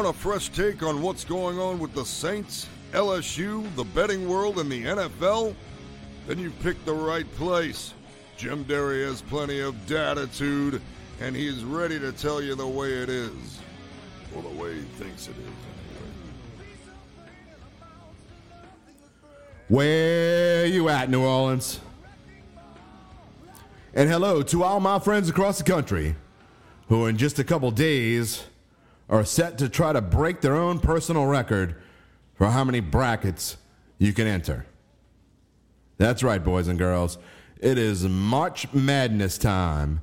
Want a fresh take on what's going on with the Saints, LSU, the betting world, and the NFL? Then you've picked the right place. Jim Derry has plenty of datitude, and he's ready to tell you the way it is. Or the way he thinks it is. Where you at, New Orleans? And hello to all my friends across the country who, in just a couple days, are set to try to break their own personal record for how many brackets you can enter. That's right, boys and girls. It is March Madness time,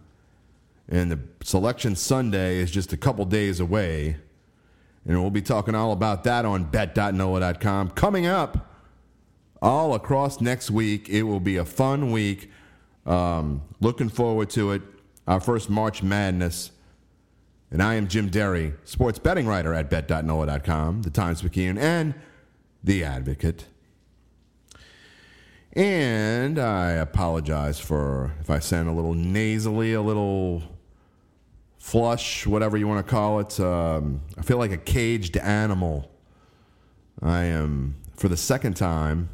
and the selection Sunday is just a couple days away. And we'll be talking all about that on bet.nola.com. Coming up all across next week, it will be a fun week. Um, looking forward to it. Our first March Madness. And I am Jim Derry, sports betting writer at bet.nola.com, the Times Picayune, and the Advocate. And I apologize for if I sound a little nasally, a little flush, whatever you want to call it. Um, I feel like a caged animal. I am, for the second time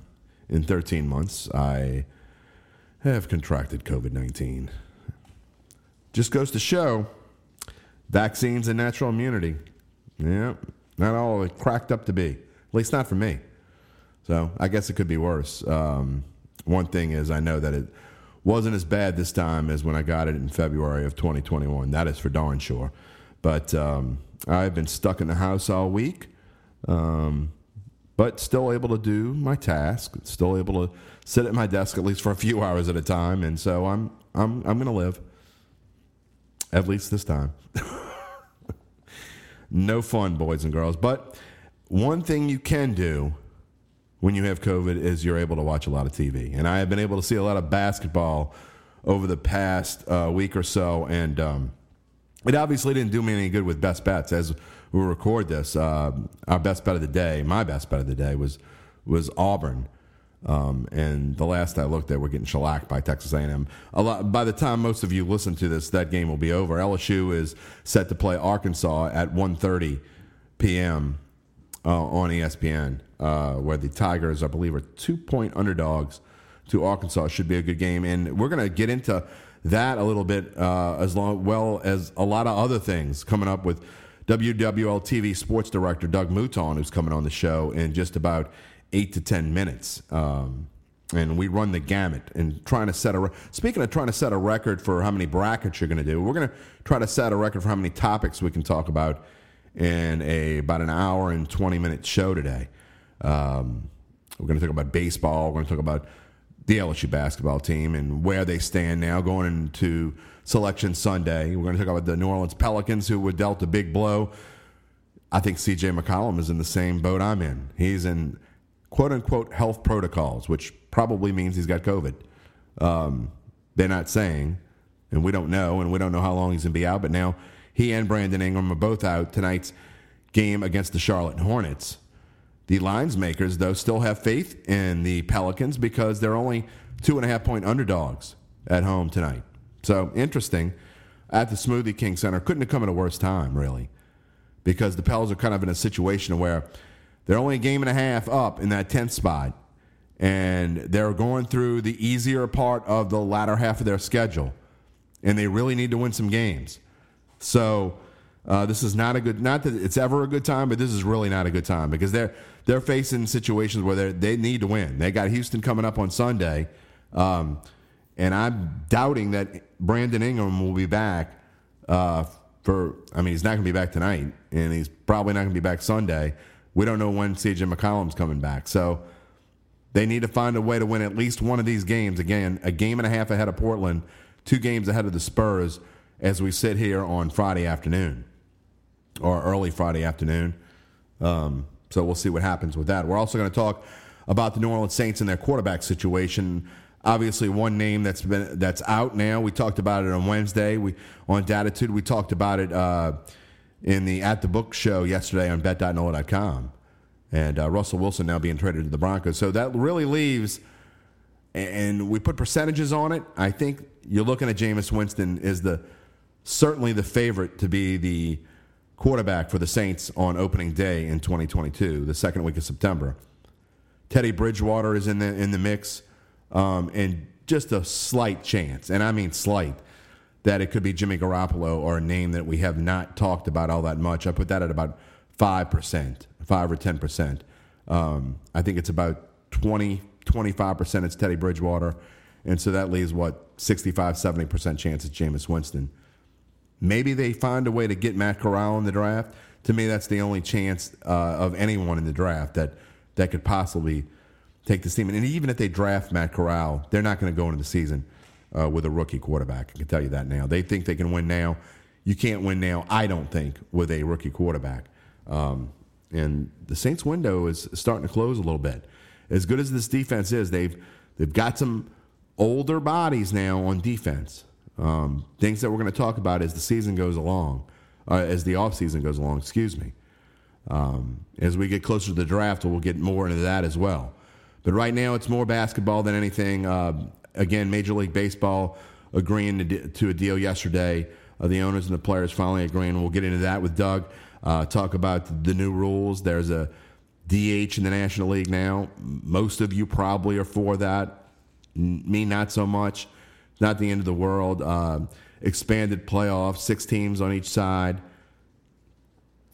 in 13 months, I have contracted COVID 19. Just goes to show vaccines and natural immunity. Yeah, not all it cracked up to be. At least not for me. So I guess it could be worse. Um, one thing is, I know that it wasn't as bad this time as when I got it in February of 2021. That is for darn sure. But um, I've been stuck in the house all week, um, but still able to do my task. Still able to sit at my desk at least for a few hours at a time, and so I'm I'm I'm going to live. At least this time. no fun, boys and girls. But one thing you can do when you have COVID is you're able to watch a lot of TV. And I have been able to see a lot of basketball over the past uh, week or so. And um, it obviously didn't do me any good with best bets as we record this. Uh, our best bet of the day, my best bet of the day, was was Auburn. Um, and the last I looked, they were getting shellacked by Texas A&M. A lot. By the time most of you listen to this, that game will be over. LSU is set to play Arkansas at 1:30 p.m. Uh, on ESPN, uh, where the Tigers, I believe, are two-point underdogs to Arkansas. Should be a good game, and we're going to get into that a little bit uh, as long, well as a lot of other things coming up with WWL TV sports director Doug Mouton, who's coming on the show in just about eight to ten minutes. Um, and we run the gamut and trying to set a. Re- Speaking of trying to set a record for how many brackets you're going to do, we're going to try to set a record for how many topics we can talk about in a about an hour and twenty minute show today. Um, we're going to talk about baseball. We're going to talk about the LSU basketball team and where they stand now going into Selection Sunday. We're going to talk about the New Orleans Pelicans, who were dealt a big blow. I think CJ McCollum is in the same boat I'm in. He's in quote unquote health protocols, which probably means he's got COVID. Um, they're not saying, and we don't know, and we don't know how long he's going to be out. But now he and Brandon Ingram are both out tonight's game against the Charlotte Hornets. The lines makers, though, still have faith in the Pelicans because they're only two and a half point underdogs at home tonight. So interesting. At the Smoothie King Center, couldn't have come at a worse time, really, because the Pels are kind of in a situation where they're only a game and a half up in that 10th spot, and they're going through the easier part of the latter half of their schedule, and they really need to win some games. So uh, this is not a good. Not that it's ever a good time, but this is really not a good time because they're they're facing situations where they need to win. They got Houston coming up on Sunday, um, and I'm doubting that Brandon Ingram will be back uh, for. I mean, he's not going to be back tonight, and he's probably not going to be back Sunday. We don't know when CJ McCollum's coming back, so they need to find a way to win at least one of these games. Again, a game and a half ahead of Portland, two games ahead of the Spurs as we sit here on Friday afternoon or early Friday afternoon. Um, so we'll see what happens with that. We're also going to talk about the New Orleans Saints and their quarterback situation. Obviously, one name that's been that's out now. We talked about it on Wednesday. We on Datitude. We talked about it uh, in the At the Book show yesterday on Bet.nola.com. And uh, Russell Wilson now being traded to the Broncos. So that really leaves, and we put percentages on it. I think you're looking at Jameis Winston is the certainly the favorite to be the quarterback for the Saints on opening day in 2022, the second week of September. Teddy Bridgewater is in the in the mix, um, and just a slight chance, and I mean slight, that it could be Jimmy Garoppolo or a name that we have not talked about all that much. I put that at about five percent, five or ten percent. Um, I think it's about 20, 25 percent. It's Teddy Bridgewater, and so that leaves what 65, 70 percent chance it's Jameis Winston. Maybe they find a way to get Matt Corral in the draft. To me, that's the only chance uh, of anyone in the draft that that could possibly take this team. And even if they draft Matt Corral, they're not going to go into the season uh, with a rookie quarterback. I can tell you that now. They think they can win now. You can't win now, I don't think, with a rookie quarterback. Um, and the Saints' window is starting to close a little bit. As good as this defense is, they've they've got some older bodies now on defense. Um, things that we're going to talk about as the season goes along, uh, as the offseason goes along, excuse me. Um, as we get closer to the draft, we'll get more into that as well. But right now, it's more basketball than anything. Uh, again, Major League Baseball agreeing to, to a deal yesterday. Uh, the owners and the players finally agreeing. We'll get into that with Doug. Uh, talk about the new rules. There's a DH in the National League now. Most of you probably are for that. Me, not so much. Not the end of the world. Uh, expanded playoffs, six teams on each side.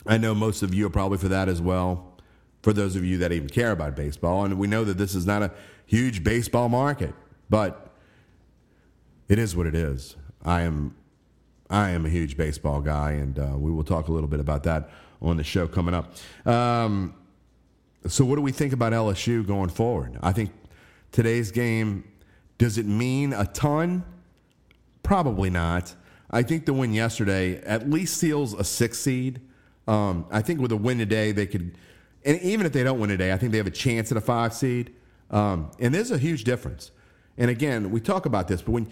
I know most of you are probably for that as well, for those of you that even care about baseball. And we know that this is not a huge baseball market, but it is what it is. I am, I am a huge baseball guy, and uh, we will talk a little bit about that on the show coming up. Um, so, what do we think about LSU going forward? I think today's game does it mean a ton? Probably not. I think the win yesterday at least seals a six seed. Um, I think with a win today, they could, and even if they don't win today, I think they have a chance at a five seed. Um, and there's a huge difference. And again, we talk about this, but when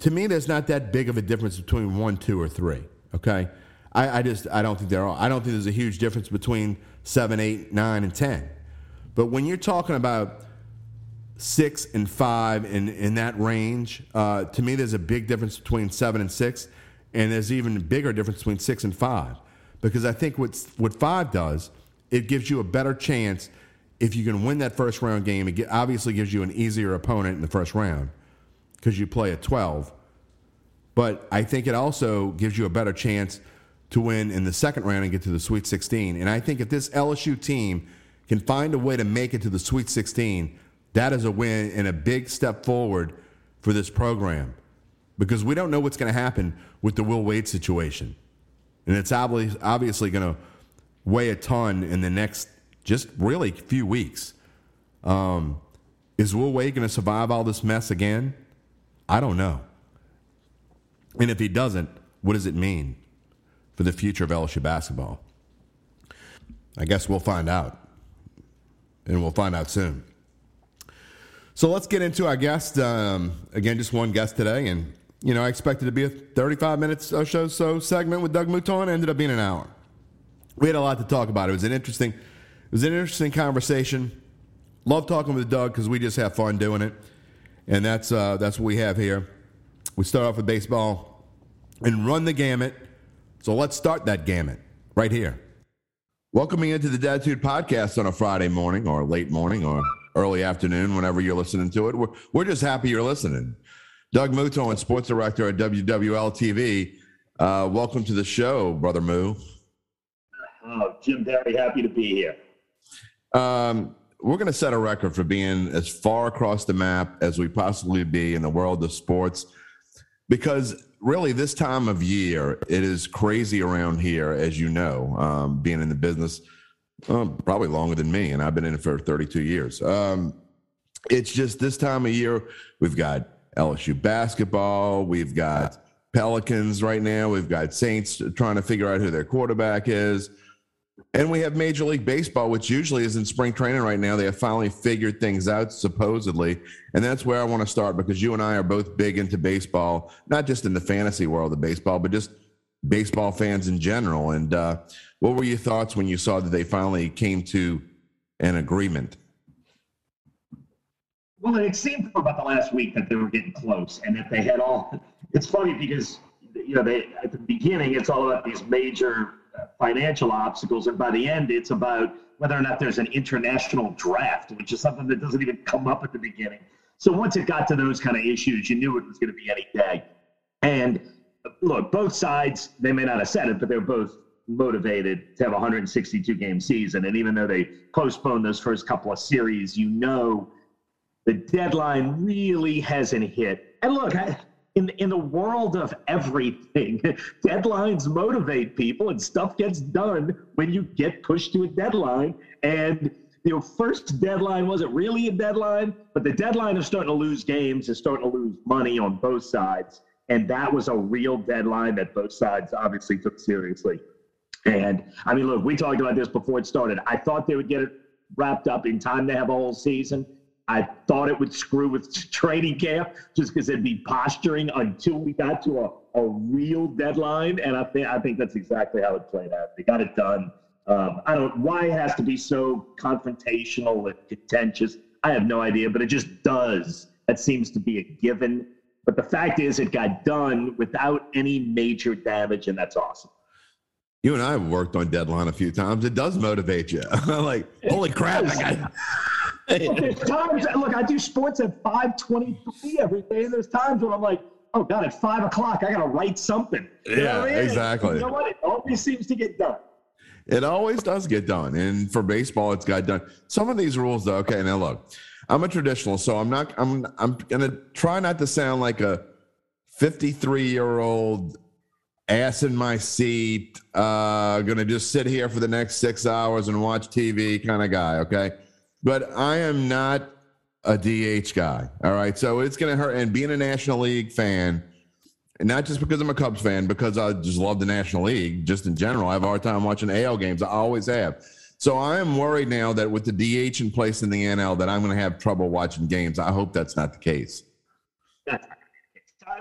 to me, there's not that big of a difference between one, two, or three. Okay, I, I just I don't think there are. I don't think there's a huge difference between seven, eight, nine, and ten. But when you're talking about six and five in, in that range, uh, to me, there's a big difference between seven and six, and there's even a bigger difference between six and five because I think what what five does, it gives you a better chance if you can win that first round game. It obviously gives you an easier opponent in the first round because you play at twelve. But I think it also gives you a better chance to win in the second round and get to the Sweet 16. And I think if this LSU team can find a way to make it to the Sweet 16, that is a win and a big step forward for this program because we don't know what's going to happen with the Will Wade situation and it's obviously going to weigh a ton in the next just really few weeks. Um, is Will Wade going to survive all this mess again? I don't know. And if he doesn't, what does it mean for the future of LSU basketball? I guess we'll find out. And we'll find out soon. So let's get into our guest. Um, again, just one guest today, and you know, I expected to be a 35 minutes or so, so segment with Doug Mouton. Ended up being an hour. We had a lot to talk about. It was an interesting, was an interesting conversation. Love talking with Doug because we just have fun doing it, and that's uh, that's what we have here. We start off with baseball and run the gamut. So let's start that gamut right here. Welcoming into the Datitude podcast on a Friday morning or late morning or early afternoon, whenever you're listening to it. We're, we're just happy you're listening. Doug Mouton sports director at WWL TV. Uh, welcome to the show, brother Moo. Oh, Jim Derry, happy to be here. Um, we're going to set a record for being as far across the map as we possibly be in the world of sports because really this time of year it is crazy around here as you know um, being in the business um, probably longer than me and i've been in it for 32 years um, it's just this time of year we've got LSU basketball. We've got Pelicans right now. We've got Saints trying to figure out who their quarterback is. And we have Major League Baseball, which usually is in spring training right now. They have finally figured things out, supposedly. And that's where I want to start because you and I are both big into baseball, not just in the fantasy world of baseball, but just baseball fans in general. And uh, what were your thoughts when you saw that they finally came to an agreement? Well, it seemed for about the last week that they were getting close, and that they had all. It's funny because you know they at the beginning it's all about these major financial obstacles, and by the end, it's about whether or not there's an international draft, which is something that doesn't even come up at the beginning. So once it got to those kind of issues, you knew it was going to be any day. And look, both sides, they may not have said it, but they're both motivated to have a 162 game season. And even though they postponed those first couple of series, you know the deadline really hasn't hit. And look, I, in in the world of everything, deadlines motivate people, and stuff gets done when you get pushed to a deadline. And your first deadline wasn't really a deadline, but the deadline of starting to lose games is starting to lose money on both sides. And that was a real deadline that both sides obviously took seriously. And I mean, look, we talked about this before it started. I thought they would get it wrapped up in time to have a whole season. I thought it would screw with training camp just because it'd be posturing until we got to a, a real deadline. And I think I think that's exactly how it played out. They got it done. Um, I don't why it has to be so confrontational and contentious. I have no idea, but it just does. That seems to be a given. But the fact is, it got done without any major damage, and that's awesome. You and I have worked on deadline a few times. It does motivate you. like, holy crap! I got there's times, look, I do sports at 523 every day. And there's times when I'm like, oh God, at five o'clock, I got to write something. You yeah, I mean? exactly. You know what? It always seems to get done. It always does get done. And for baseball, it's got done. Some of these rules, though, okay, now look, I'm a traditional, so I'm not, I'm, I'm going to try not to sound like a 53 year old ass in my seat, uh, going to just sit here for the next six hours and watch TV kind of guy, okay? But I am not a DH guy. All right. So it's going to hurt. And being a National League fan, not just because I'm a Cubs fan, because I just love the National League, just in general. I have a hard time watching AL games. I always have. So I am worried now that with the DH in place in the NL, that I'm going to have trouble watching games. I hope that's not the case. That's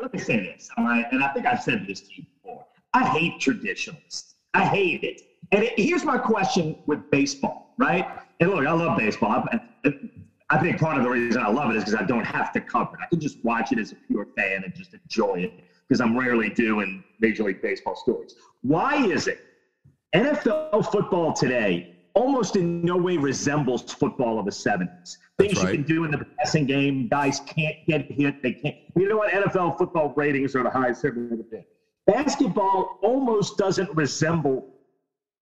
let me say this, all right? And I think I've said this to you before. I hate traditionalists. I hate it. And it, here's my question with baseball, right? And look, I love baseball. I, think part of the reason I love it is because I don't have to cover it. I can just watch it as a pure fan and just enjoy it because I'm rarely doing Major League Baseball stories. Why is it NFL football today almost in no way resembles football of the 70s? Things right. you can do in the passing game, guys can't get hit. They can't. You know what? NFL football ratings are the highest ever been. Basketball almost doesn't resemble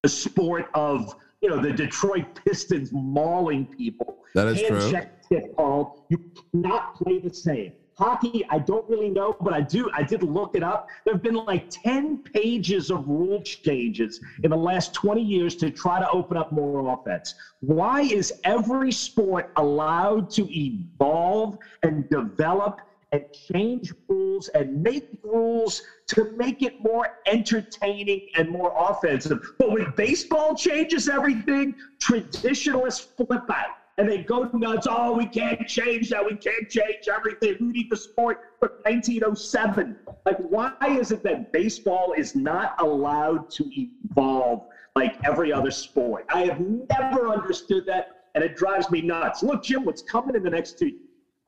the sport of you know, the Detroit Pistons mauling people. That is true. Check tip called. You cannot play the same. Hockey, I don't really know, but I do. I did look it up. There have been like 10 pages of rule changes in the last 20 years to try to open up more offense. Why is every sport allowed to evolve and develop and change rules and make rules to make it more entertaining and more offensive. But when baseball changes everything, traditionalists flip out and they go nuts. Oh, we can't change that. We can't change everything. Who needs the sport from 1907? Like, why is it that baseball is not allowed to evolve like every other sport? I have never understood that, and it drives me nuts. Look, Jim, what's coming in the next two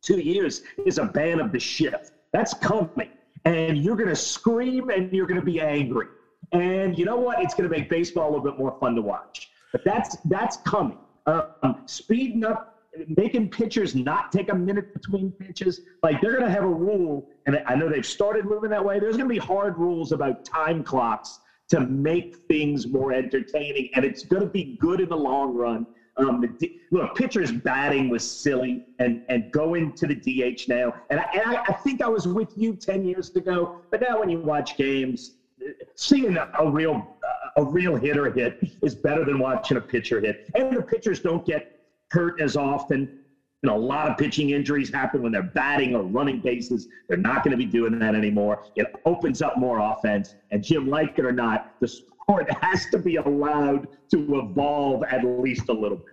two years is a ban of the shift. That's coming. And you're going to scream and you're going to be angry. And you know what? It's going to make baseball a little bit more fun to watch. But that's that's coming. Um, speeding up, making pitchers not take a minute between pitches. Like they're going to have a rule, and I know they've started moving that way. There's going to be hard rules about time clocks to make things more entertaining, and it's going to be good in the long run. Um, the, look, pitchers batting was silly, and and going to the DH now, and I, and I, I think I was with you ten years ago, but now when you watch games, seeing a, a real a real hitter hit is better than watching a pitcher hit, and the pitchers don't get hurt as often. You know, a lot of pitching injuries happen when they're batting or running bases. They're not going to be doing that anymore. It opens up more offense. And Jim, like it or not, the sport has to be allowed to evolve at least a little bit.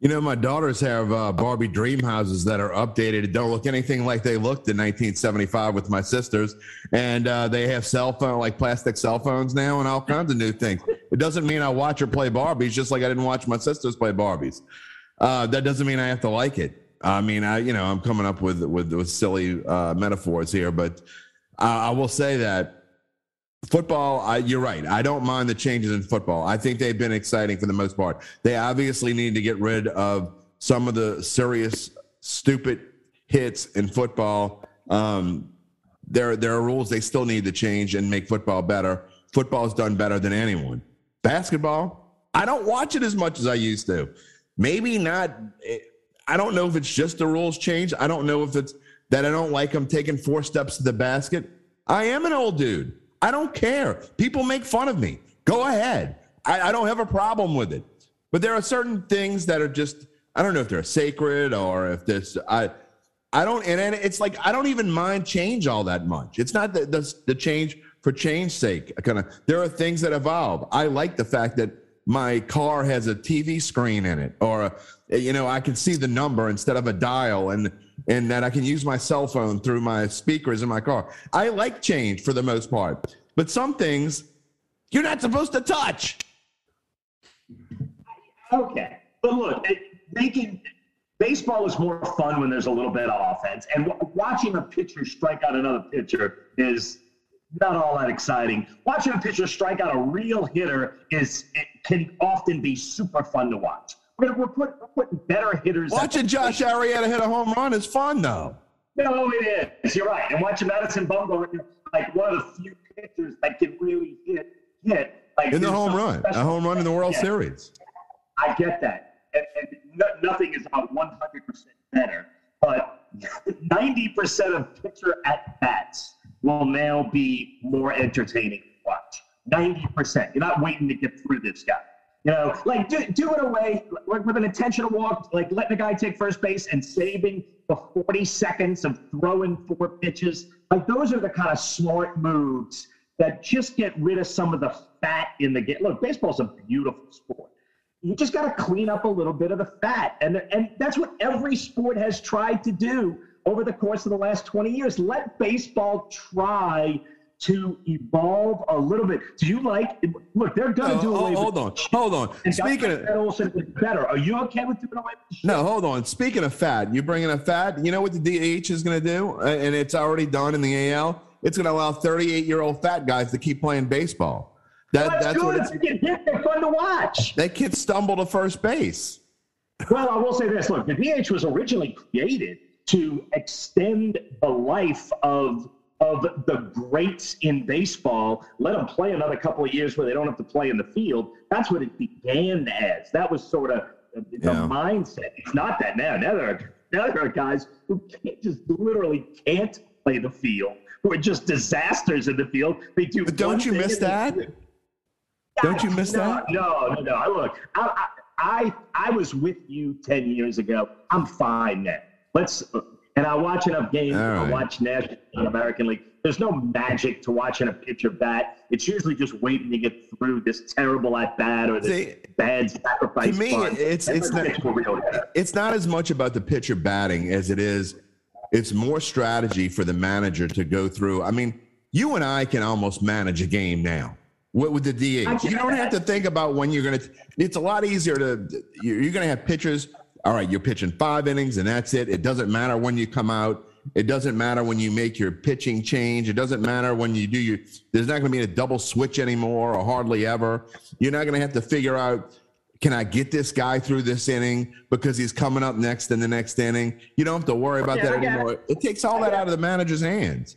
You know, my daughters have uh, Barbie dream houses that are updated. It don't look anything like they looked in 1975 with my sisters, and uh, they have cell phone like plastic cell phones now and all kinds of new things. It doesn't mean I watch her play Barbies, just like I didn't watch my sisters play Barbies. Uh, that doesn't mean I have to like it. I mean, I you know I'm coming up with with, with silly uh, metaphors here, but I will say that football, I, you're right. I don't mind the changes in football. I think they've been exciting for the most part. They obviously need to get rid of some of the serious, stupid hits in football. Um, there, there are rules they still need to change and make football better. Football's done better than anyone. Basketball, I don't watch it as much as I used to. Maybe not. I don't know if it's just the rules change. I don't know if it's that I don't like them taking four steps to the basket. I am an old dude. I don't care. People make fun of me. Go ahead. I, I, don't have a problem with it. But there are certain things that are just I don't know if they're sacred or if this I I don't and, it's like I don't even mind change all that much. It's not the the, the change for change sake. Kind of there are things that evolve. I like the fact that my car has a TV screen in it, or you know I can see the number instead of a dial, and and that I can use my cell phone through my speakers in my car. I like change for the most part, but some things you're not supposed to touch. Okay, but look, they can. Baseball is more fun when there's a little bit of offense, and watching a pitcher strike out another pitcher is not all that exciting. Watching a pitcher strike out a real hitter is it can often be super fun to watch. We're, we're, put, we're putting better hitters. Watching Josh Arrieta hit a home run is fun, though. No, it is. You're right. And watching Madison Bumgarner, like one of the few pitchers that can really hit, hit. Like in the home run, a home run in the World. Series. I get that, and, and no, nothing is about 100 percent better, but 90 percent of pitcher at bats will now be more entertaining to watch. 90 percent. You're not waiting to get through this guy. You know, like do, do it away like with an intentional walk, like letting the guy take first base and saving the 40 seconds of throwing four pitches. Like those are the kind of smart moves that just get rid of some of the fat in the game. Look, baseball's a beautiful sport. You just got to clean up a little bit of the fat. And, and that's what every sport has tried to do over the course of the last 20 years. Let baseball try to evolve a little bit. Do you like? Look, they're to no, do away. Hold with on, hold on. And Speaking of Olson is better. Are you okay with doing away with? No, hold on. Speaking of fat, you bringing a fat. You know what the DH is going to do, uh, and it's already done in the AL. It's going to allow 38 year old fat guys to keep playing baseball. That, well, that's, good. What they hit. They're fun to watch. They can stumble to first base. Well, I will say this: Look, the DH was originally created to extend the life of of the greats in baseball. Let them play another couple of years where they don't have to play in the field. That's what it began as. That was sort of the yeah. mindset. It's not that now. Now there, are, now there are guys who can't just literally can't play the field, who are just disasters in the field. They do. But don't you miss that? Don't you miss no, that? No, no, no. I look, I, I, I was with you ten years ago. I'm fine now. Let's and I watch enough games. Right. I watch National American League. There's no magic to watching a pitcher bat. It's usually just waiting to get through this terrible at bat or this See, bad sacrifice. To me, it's it's not, it's not as much about the pitcher batting as it is. It's more strategy for the manager to go through. I mean, you and I can almost manage a game now What with, the DH. You don't have to think about when you're going to. It's a lot easier to. You're going to have pitchers all right, you're pitching five innings and that's it. It doesn't matter when you come out. It doesn't matter when you make your pitching change. It doesn't matter when you do your, there's not going to be a double switch anymore or hardly ever. You're not going to have to figure out, can I get this guy through this inning because he's coming up next in the next inning? You don't have to worry about that anymore. It. it. takes all that out of the manager's hands.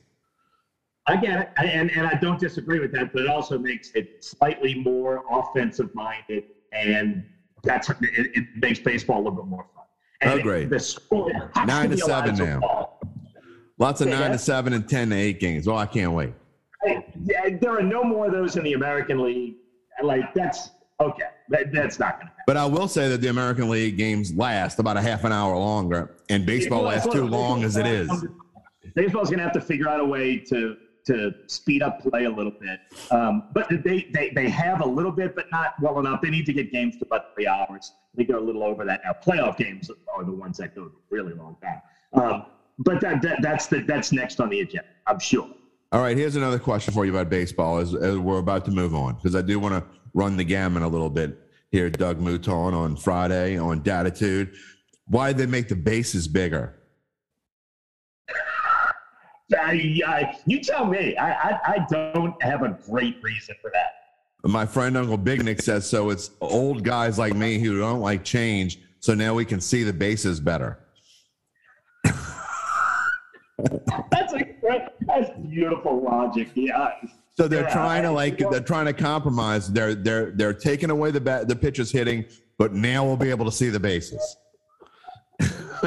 I get it. And, and I don't disagree with that, but it also makes it slightly more offensive minded and that's it, it makes baseball a little bit more fun. And oh, great! The nine to, to seven now. Lots of yeah, nine to seven and ten to eight games. Oh, I can't wait. Yeah, there are no more of those in the American League. Like that's okay. That, that's not going to happen. But I will say that the American League games last about a half an hour longer, and baseball lasts too long as it is. Baseball's going to have to figure out a way to to speed up play a little bit. Um, but they, they they have a little bit, but not well enough. They need to get games to about three hours. They go a little over that now. Playoff games are the ones that go really long time. Um, but that, that that's the that's next on the agenda. I'm sure. All right, here's another question for you about baseball as, as we're about to move on because I do want to run the gamut a little bit here. Doug Mouton on Friday on Datitude. Why did they make the bases bigger? I, I, you tell me. I, I, I don't have a great reason for that. My friend Uncle Big Nick says so. It's old guys like me who don't like change, so now we can see the bases better. that's a that's beautiful logic. Yeah. So they're Yeah, trying to like they're trying to compromise. They're they're they're taking away the bat the pitchers hitting, but now we'll be able to see the bases.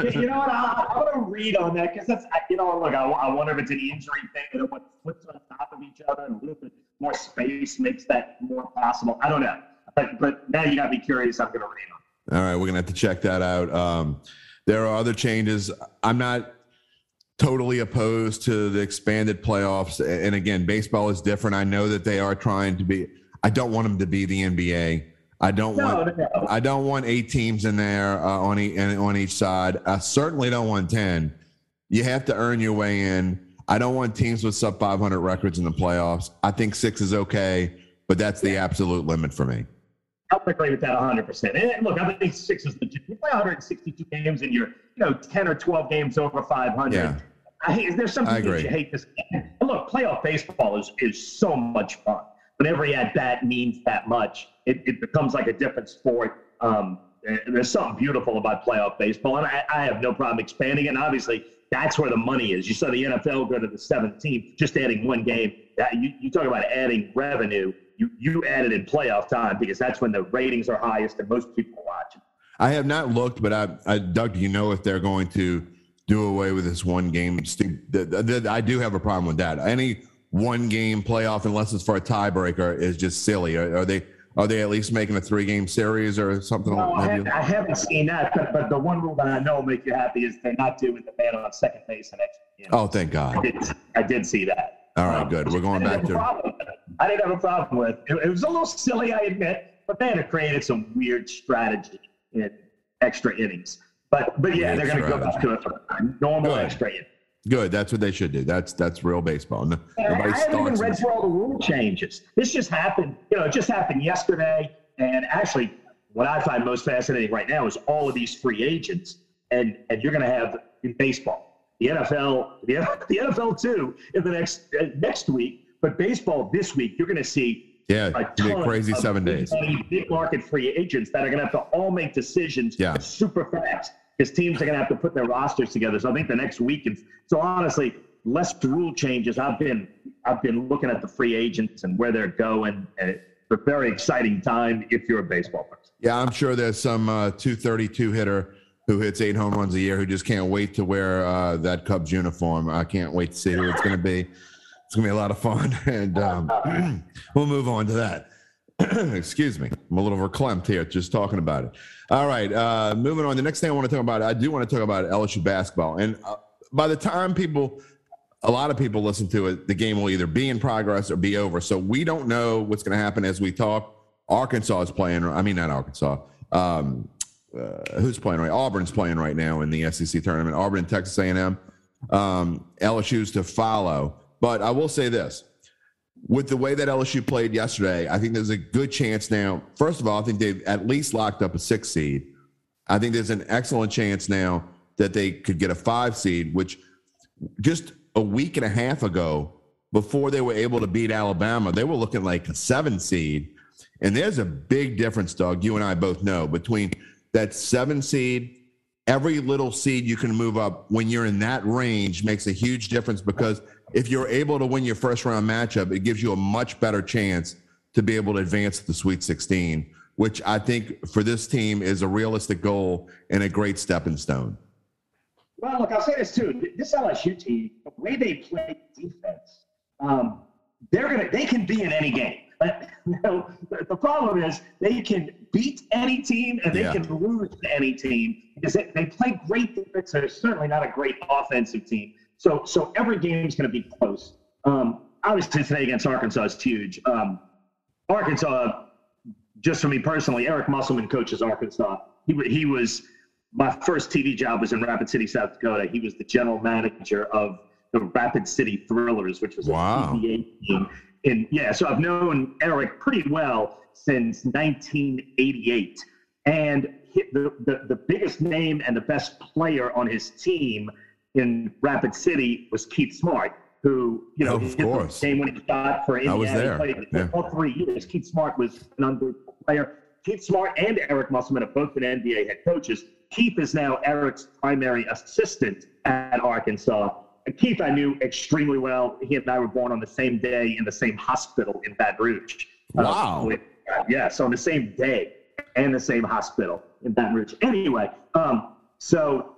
You know what? I, going to read on that because that's, you know, look, I, I wonder if it's an injury thing and what flips on top of each other and a little bit more space makes that more possible. I don't know. But, but now you got to be curious. I'm going to read on. All right, we're gonna have to check that out. Um, there are other changes. I'm not totally opposed to the expanded playoffs. And again, baseball is different. I know that they are trying to be. I don't want them to be the NBA. I don't No, want. no. I don't want eight teams in there uh, on e- on each side. I certainly don't want ten. You have to earn your way in. I don't want teams with sub 500 records in the playoffs. I think six is okay, but that's the absolute limit for me. I'll agree with that 100%. And look, I think six is legit. You play 162 games and you're, you know, 10 or 12 games over 500. Yeah. I hate, there's some I agree. you hate this. And look, playoff baseball is, is so much fun. But every at bat means that much. It, it becomes like a different sport. Um, there's something beautiful about playoff baseball, and I, I have no problem expanding it. And obviously, that's where the money is. You saw the NFL go to the 17th, just adding one game. That, you, you talk about adding revenue. You you add it in playoff time because that's when the ratings are highest and most people watching. I have not looked, but I, I Doug, do you know if they're going to do away with this one game? I do have a problem with that. Any one game playoff, unless it's for a tiebreaker, is just silly. Are, are they are they at least making a three game series or something? No, I, Have haven't, I haven't seen that, but, but the one rule that I know will make you happy is they're not doing the man on second base and extra. You know, oh, thank I God. did, I did see that. All right, good. We're going back didn't have a to problem with it. I didn't have a problem with it. It was a little silly, I admit, but they had created some weird strategy in extra innings. But but yeah, Weird they're going to go back to a normal Good. extra inning. Good. That's what they should do. That's that's real baseball. No, I, haven't even read through all the rule changes. This just happened, you know, it just happened yesterday. And actually, what I find most fascinating right now is all of these free agents, and and you're going to have in baseball, the NFL, the, the NFL too, in the next uh, next week. But baseball this week, you're going to see Yeah, a it's gonna be a ton crazy seven days. big market free agents that are going to have to all make decisions Yeah. super fast because teams are going to have to put their rosters together. So I think the next week, and so honestly, less rule changes. I've been I've been looking at the free agents and where they're going, and it's a very exciting time if you're a baseball person. Yeah, I'm sure there's some uh, 232 hitter who hits eight home runs a year who just can't wait to wear uh, that Cubs uniform. I can't wait to see who it's going to be. It's going to be a lot of fun, and um, we'll move on to that. Excuse me, I'm a little verklempt here just talking about it. All right, uh, moving on. The next thing I want to talk about, I do want to talk about LSU basketball, and uh, by the time people a lot of people listen to it, the game will either be in progress or be over. So we don't know what's going to happen as we talk. Arkansas is playing. I mean, not Arkansas. Um, uh, who's playing right? Auburn's playing right now in the SEC tournament. Auburn and Texas A&M. Um, LSU's to follow. But I will say this: with the way that LSU played yesterday, I think there's a good chance now. First of all, I think they've at least locked up a six seed. I think there's an excellent chance now that they could get a five seed, which just a week and a half ago, before they were able to beat Alabama, they were looking like a seven seed. And there's a big difference, Doug. You and I both know between that seven seed, every little seed you can move up when you're in that range makes a huge difference because if you're able to win your first round matchup, it gives you a much better chance to be able to advance to the Sweet 16, which I think for this team is a realistic goal and a great stepping stone. Well, look, I'll say this too. This LSU team, the way they play defense, um, they're gonna they can be in any game. But, you know, the, problem is they can beat any team and they Yeah. can lose to any team because they, they play great defense. They're certainly not a great offensive team. So so every game is going to be close. Um, obviously today against Arkansas is huge. Um, Arkansas, just for me personally, Eric Musselman coaches Arkansas. He he was my first TV job was in Rapid City, South Dakota. He was the general manager of the Rapid City Thrillers, which was Wow. a CBA team. And yeah, so I've known Eric pretty well since 1988. And the, the, the biggest name and the best player on his team in Rapid City was Keith Smart, who you know of hit the game when he shot for Indiana. I was He there. played Yeah. all three years. Keith Smart was an unbelievable player. Keith Smart and Eric Musselman have both been NBA head coaches. Keith is now Eric's primary assistant at Arkansas. And Keith, I knew extremely well. He and I were born on the same day in the same hospital in Baton Rouge. Uh, Wow. with- yes, on the same day and the same hospital in Baton Rouge. Anyway, um, so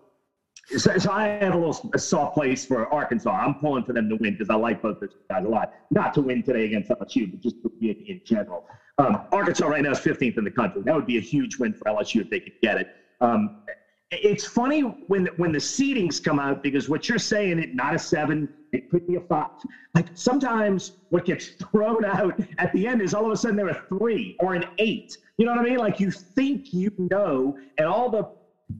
so, so I have a little a soft place for Arkansas. I'm pulling for them to win because I like both those guys a lot. Not to win today against LSU, but just win in general. Um, Arkansas right now is 15th in the country. That would be a huge win for LSU if they could get it. Um, it's funny when when the seedings come out because what you're saying, it not a seven, it could be a five. Like sometimes what gets thrown out at the end is all of a sudden they're a three or an eight. You know what I mean? Like you think you know, and all the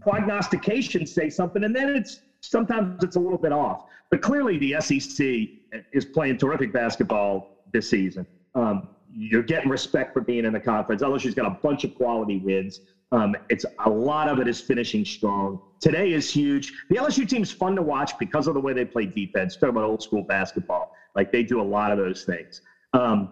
prognostications say something, and then it's sometimes it's a little bit off. But clearly, the SEC is playing terrific basketball this season. Um, you're getting respect for being in the conference. LSU's got a bunch of quality wins. Um, it's a lot of it is finishing strong. Today is huge. The LSU team's fun to watch because of the way they play defense. Talking about old school basketball, like they do a lot of those things. Um,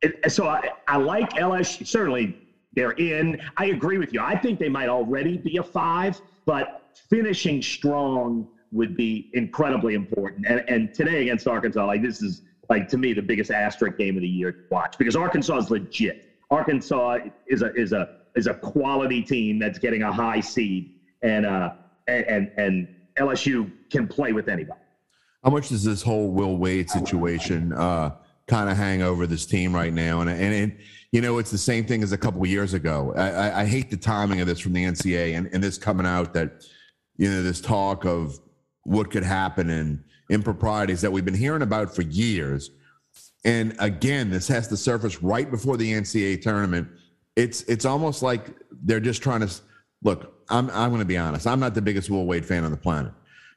it, so I, I like LSU. Certainly, they're in. I agree with you. I think they might already be a five, but finishing strong would be incredibly important. And, and today against Arkansas, like this is like to me the biggest asterisk game of the year to watch because Arkansas is legit. Arkansas is a is a is a quality team that's getting a high seed, and uh and and, and LSU can play with anybody. How much does this whole Will Wade situation uh, kind of hang over this team right now? And and it, you know, it's the same thing as a couple of years ago. I, I, I hate the timing of this from the NCAA and, and this coming out that you know this talk of what could happen and improprieties that we've been hearing about for years. And again, this has to surface right before the NCAA tournament. It's it's almost like they're just trying to look. I'm I'm going to be honest. I'm not the biggest Will Wade fan on the planet.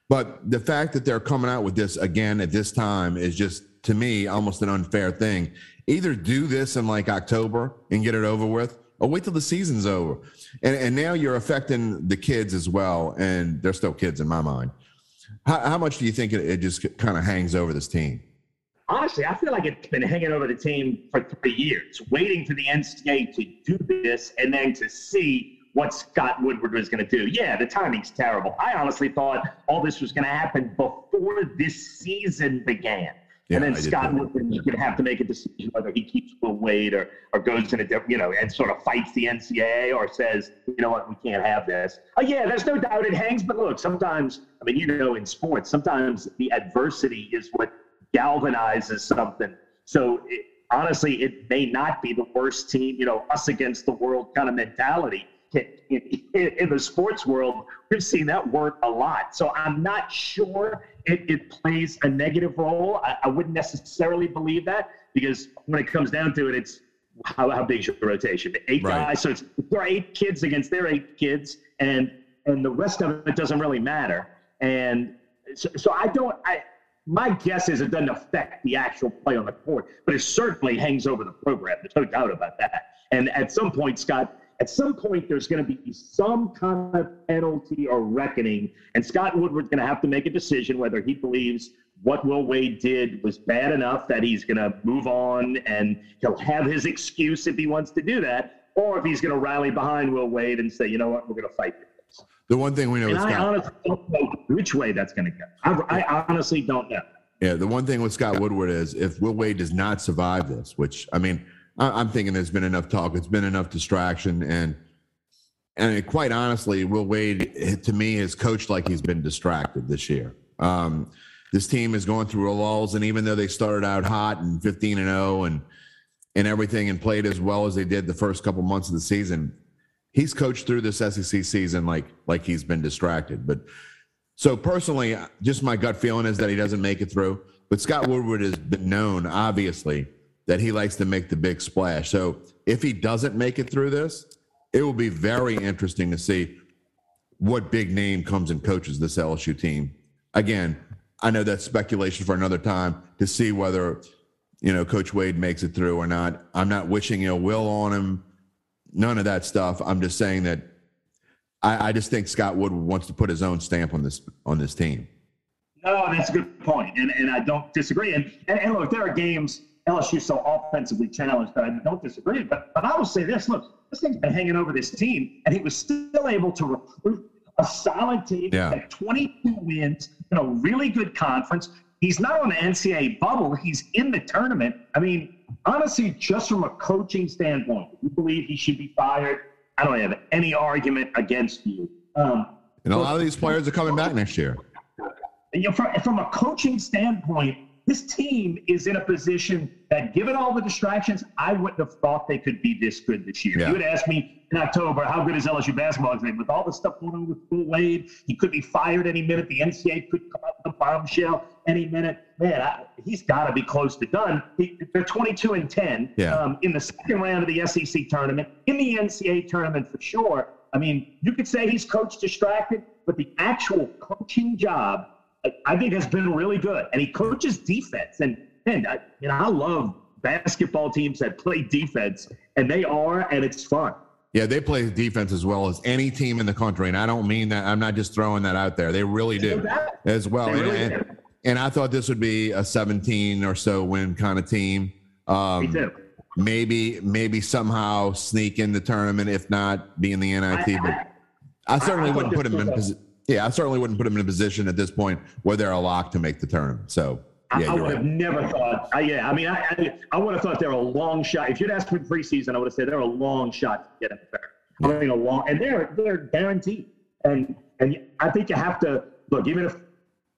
But the fact that they're coming out with this again at this time is just to me almost an unfair thing. Either do this in like October and get it over with, or wait till the season's over. And and now you're affecting the kids as well, and they're still kids in my mind. How, how much do you think it, it just kind of hangs over this team? honestly, I feel like it's been hanging over the team for three years, waiting for the NCAA to do this and then to see what Scott Woodward was going to do. Yeah, the timing's terrible. I honestly thought all this was going to happen before this season began. Yeah, and then did Scott. Woodward is going to have to make a decision whether he keeps Will Wade or, or goes in a different, you know, and sort of fights the NCAA or says, you know what, we can't have this. Oh, yeah, there's no doubt it hangs. But look, sometimes, I mean, you know, in sports, sometimes the adversity is what galvanizes something. So it, honestly, it may not be the worst team, you know, us against the world kind of mentality. In, in, in the sports world, we've seen that work a lot. So I'm not sure it, it plays a negative role. I, I wouldn't necessarily believe that because when it comes down to it, it's how, how big is your rotation? Eight Right. guys. So it's there are eight kids against their eight kids, and and the rest of it doesn't really matter. And so, so I don't. I my guess is it doesn't affect the actual play on the court, but it certainly hangs over the program. There's no doubt about that. And at some point, Scott, at some point, there's going to be some kind of penalty or reckoning, and Scott Woodward's going to have to make a decision whether he believes what Will Wade did was bad enough that he's going to move on and he'll have his excuse if he wants to do that, or if he's going to rally behind Will Wade and say, you know what, we're going to fight this. The one thing we know And is I Scott. honestly don't know which way that's going to go. I, I honestly don't know. Yeah, the one thing with Scott Woodward is if Will Wade does not survive this, which I mean, I, I'm thinking there's been enough talk, it's been enough distraction, and and quite honestly, Will Wade to me has coached like he's been distracted this year. Um, this team is going through lulls, and even though they started out hot and 15 and 0 and and everything and played as well as they did the first couple months of the season, he's coached through this SEC season like like he's been distracted, but. So personally, just my gut feeling is that he doesn't make it through. But Scott Woodward has been known, obviously, that he likes to make the big splash. So if he doesn't make it through this, it will be very interesting to see what big name comes and coaches this LSU team. Again, I know that's speculation for another time to see whether you know Coach Wade makes it through or not. I'm not wishing ill will on him. None of that stuff. I'm just saying that I, I just think Scott Woodward wants to put his own stamp on this on this team. No, that's a good point, and and I don't disagree. And and, and look, there are games LSU so offensively challenged that I don't disagree. But but I will say this: look, this thing's been hanging over this team, and he was still able to recruit a solid team Yeah. at 22 wins in a really good conference. He's not on the NCAA bubble; he's in the tournament. I mean, honestly, just from a coaching standpoint, you believe he should be fired, I don't have any argument against you. Um, And a lot of these players are coming back next year. you know, from, from a coaching standpoint, this team is in a position that, given all the distractions, I wouldn't have thought they could be this good this year. Yeah. You would ask me in October, how good is LSU basketball? today? With all the stuff going on with Will Wade, he could be fired any minute. The NCAA could come out with a bombshell any minute. Man, I, he's got to be close to done. He, they're 22 and 10 Yeah. um, in the second round of the SEC tournament, in the NCAA tournament for sure. I mean, you could say he's coach distracted, but the actual coaching job I- think has been really good. And he coaches defense. And man, I, you know, I love basketball teams that play defense, and they are, and it's fun. Yeah, they play defense as well as any team in the country, and I don't mean that. I'm not just throwing that out there. They really do as well. And, really and, and I thought this would be a 17 or so win kind of team. Um, Me too. Maybe, maybe somehow sneak in the tournament, if not be in the NIT. I- but I certainly I wouldn't put them in. was a- Posi- yeah, I certainly wouldn't put them in a position at this point where they're a lock to make the tournament. So I, yeah, I you're would right. have never thought. I, yeah, I mean, I, I, I would have thought they're a long shot. If you'd asked me preseason, I would have said they're a long shot to get in there. I mean, a long, and they're they're guaranteed. And and I think you have to look, even if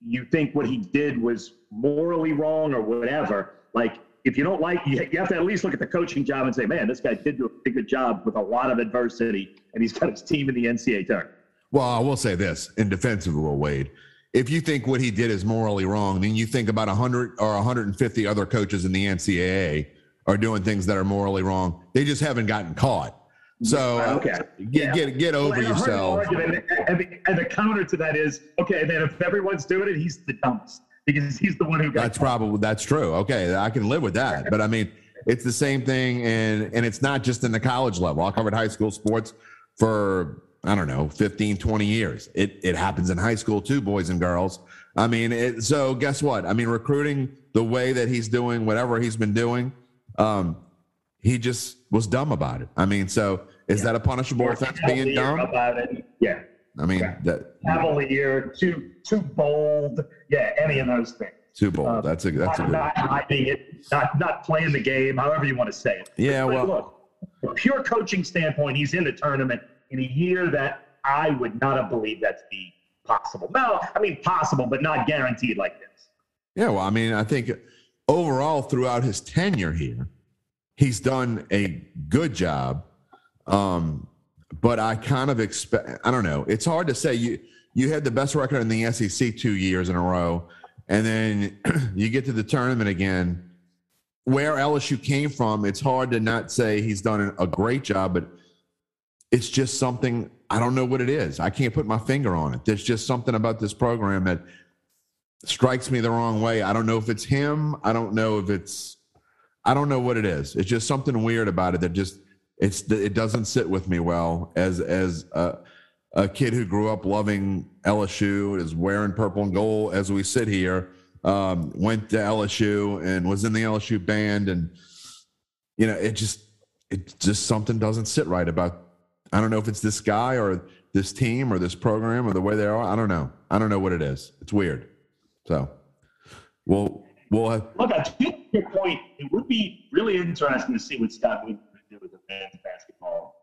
you think what he did was morally wrong or whatever. Like, if you don't like, you, you have to at least look at the coaching job and say, man, this guy did do a pretty good job with a lot of adversity, and he's got his team in the NCAA tournament. Well, I will say this in defense of Will Wade. If you think what he did is morally wrong, then you think about 100 or 150 other coaches in the NCAA are doing things that are morally wrong. They just haven't gotten caught. So Okay. get, Yeah. get get over Well, and I've heard the yourself. argument, And the, and the counter to that is, okay, then if everyone's doing it, he's the dumbest because he's the one who got That's probably that's true. Okay, I can live with that. But I mean, it's the same thing, and and it's not just in the college level. I covered high school sports for I don't know 15, 20 years. It it happens in high school too, boys and girls. I mean, it, so guess what? I mean, recruiting the way that he's doing, whatever he's been doing, um, he just was dumb about it. I mean, so is that a punishable offense being dumb? about it. Yeah, I mean, that cavalier, too too bold. Yeah, any of those things. too bold. Uh, That's a that's a not, good. not hiding it, not not playing the game, however you want to say it. Yeah, But well- look, from a pure coaching standpoint, he's in the tournament in a year that I would not have believed that to be possible. No, I mean possible, but not guaranteed like this. Yeah, well, I mean, I think overall throughout his tenure here, he's done a good job. Um, but I kind of expect I don't know. It's hard to say you you had the best record in the SEC two years in a row, and then you get to the tournament again. Where LSU came from, it's hard to not say he's done a great job, but it's just something I don't know what it is. I can't put my finger on it. There's just something about this program that strikes me the wrong way. I don't know if it's him. I don't know if it's I don't know what it is. It's just something weird about it that just it's it doesn't sit with me well as as a, a kid who grew up loving LSU is wearing purple and gold as we sit here. Um, went to LSU and was in the LSU band and you know it just it just something doesn't sit right about I don't know if it's this guy or this team or this program or the way they are. I don't know. I don't know what it is. It's weird. So we'll we'll have Look, I think your point. It would be really interesting to see what Scott would do with the men's basketball.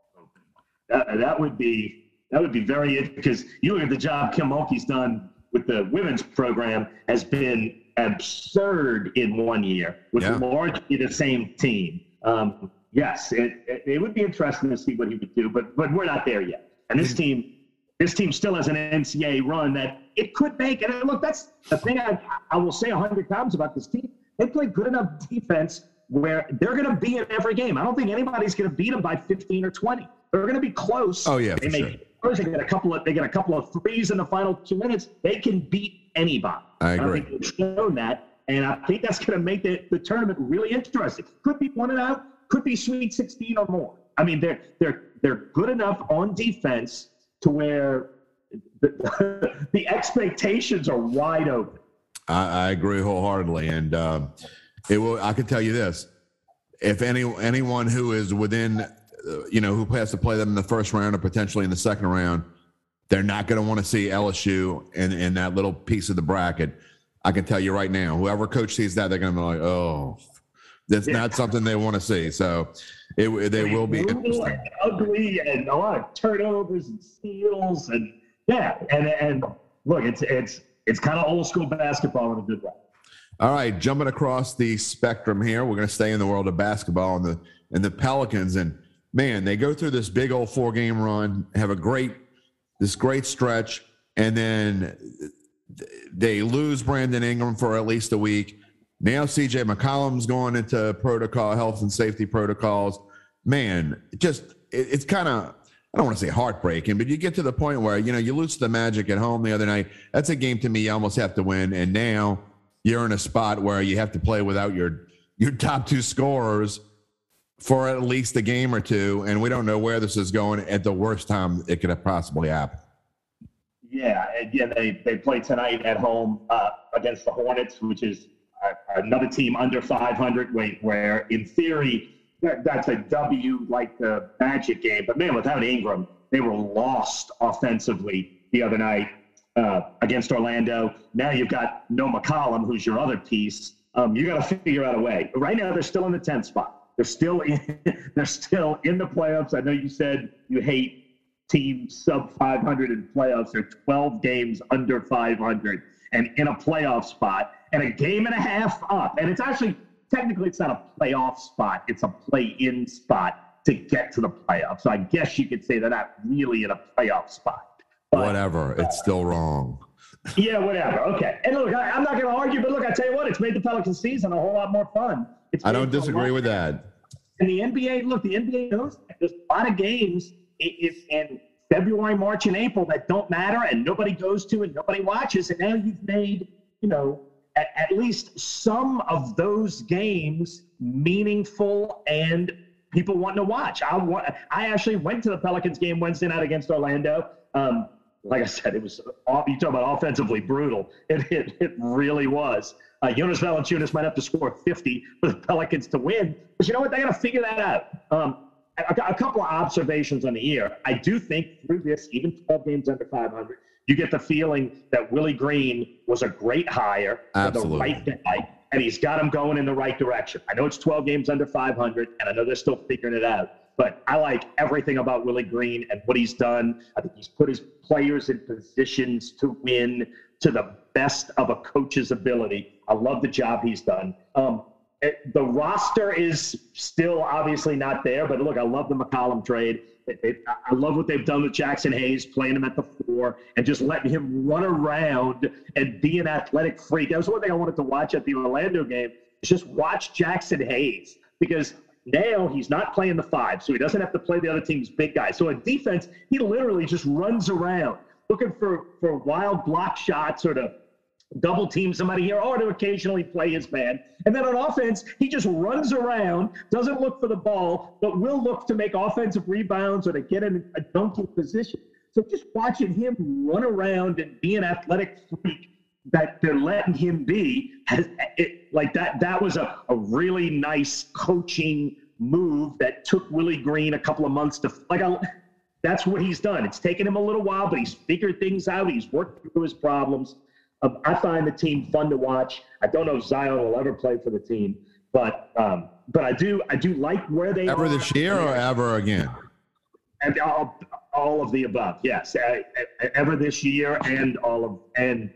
That, that would be that would be very because you look at the job Kim Mulkey's done with the women's program has been absurd in one year with Yeah. largely the same team. Um, yes, it, it, it would be interesting to see what he would do, but but we're not there yet. And this mm-hmm. team, this team still has an NCAA run that it could make. And look, that's the thing I, I will say a hundred times about this team. They play good enough defense where they're going to be in every game. I don't think anybody's going to beat them by 15 or 20. They're going to be close. Oh, yeah, they for make sure. first. They get a couple of they get a couple of threes in the final two minutes. They can beat anybody. I agree. think they've shown that, and I think that's going to make the, the tournament really interesting. Could be one and out. Could be Sweet 16 or more. I mean, they're they're they're good enough on defense to where the, the expectations are wide open. I, I agree wholeheartedly, and uh, it will. I can tell you this: if any anyone who is within, uh, you know, who has to play them in the first round or potentially in the second round, they're not going to want to see LSU in in that little piece of the bracket. I can tell you right now, whoever coach sees that, they're going to be like, "Oh, that's yeah. not something they want to see." So, it they will be and ugly and a lot of turnovers and steals and yeah, and and look, it's it's it's kind of old school basketball in a good way. All right, jumping across the spectrum here, we're going to stay in the world of basketball and the and the Pelicans. And man, they go through this big old four game run, have a great this great stretch, and then they lose Brandon Ingram for at least a week. Now CJ McCollum's going into protocol, health and safety protocols. Man, just it, it's kind of I don't want to say heartbreaking, but you get to the point where, you know, you lose the Magic at home the other night. That's a game to me you almost have to win. And now you're in a spot where you have to play without your your top two scorers for at least a game or two. And we don't know where this is going at the worst time it could have possibly happened. Yeah, again, they, they play tonight at home uh, against the Hornets, which is another team under 500, where in theory that, that's a W like the Magic game. But man, without Ingram, they were lost offensively the other night uh, against Orlando. Now you've got no McCollum, who's your other piece. Um, you got to figure out a way. Right now, they're still in the 10th spot. They're still in. they're still in the playoffs. I know you said you hate teams sub 500 in playoffs. They're 12 games under 500 and in a playoff spot and a game and a half up. And it's actually technically it's not a playoff spot, it's a play-in spot to get to the playoffs. So I guess you could say they're not really in a playoff spot. But, whatever, uh, it's still wrong. Yeah, whatever. Okay. And look, I, am not going to argue, but look, I tell you what, it's made the Pelican season a whole lot more fun. I don't disagree with that. And the NBA, look, the NBA knows there's a lot of games if in February, March, and April that don't matter and nobody goes to and nobody watches. And now you've made, you know, at, at least some of those games meaningful and people wanting to watch. I want. I actually went to the Pelicans game Wednesday night against Orlando. Um, like I said, it was you talk about offensively brutal. It it, it really was. Uh, Jonas Valanciunas might have to score 50 for the Pelicans to win, but you know what? They got to figure that out. Um, a, a, couple of observations on the year. I do think through this, even 12 games under 500, you get the feeling that Willie Green was a great hire Absolutely. the right guy, and he's got him going in the right direction. I know it's 12 games under 500, and I know they're still figuring it out. But I like everything about Willie Green and what he's done. I think he's put his players in positions to win to the best of a coach's ability. I love the job he's done. Um, it, the roster is still obviously not there, but look, I love the McCollum trade. It, I love what they've done with Jaxson Hayes, playing him at the four and just letting him run around and be an athletic freak. That was one thing I wanted to watch at the Orlando game. Is just watch Jaxson Hayes because now he's not playing the five, so he doesn't have to play the other team's big guy. So in defense, he literally just runs around looking for for wild block shots or to double team somebody here or to occasionally play his man. And then on offense, he just runs around, doesn't look for the ball, but will look to make offensive rebounds or to get in a dunking position. So just watching him run around and be an athletic freak that they're letting him be has it like that that was a, a really nice coaching move that took Willie Green a couple of months to like I, that's what he's done. It's taken him a little while, but he's figured things out. He's worked through his problems. Um, I find the team fun to watch. I don't know if Zion will ever play for the team, but um, but I do I do like where they ever are. this year or ever again. And all, all of the above, yes. Ever this year and all of and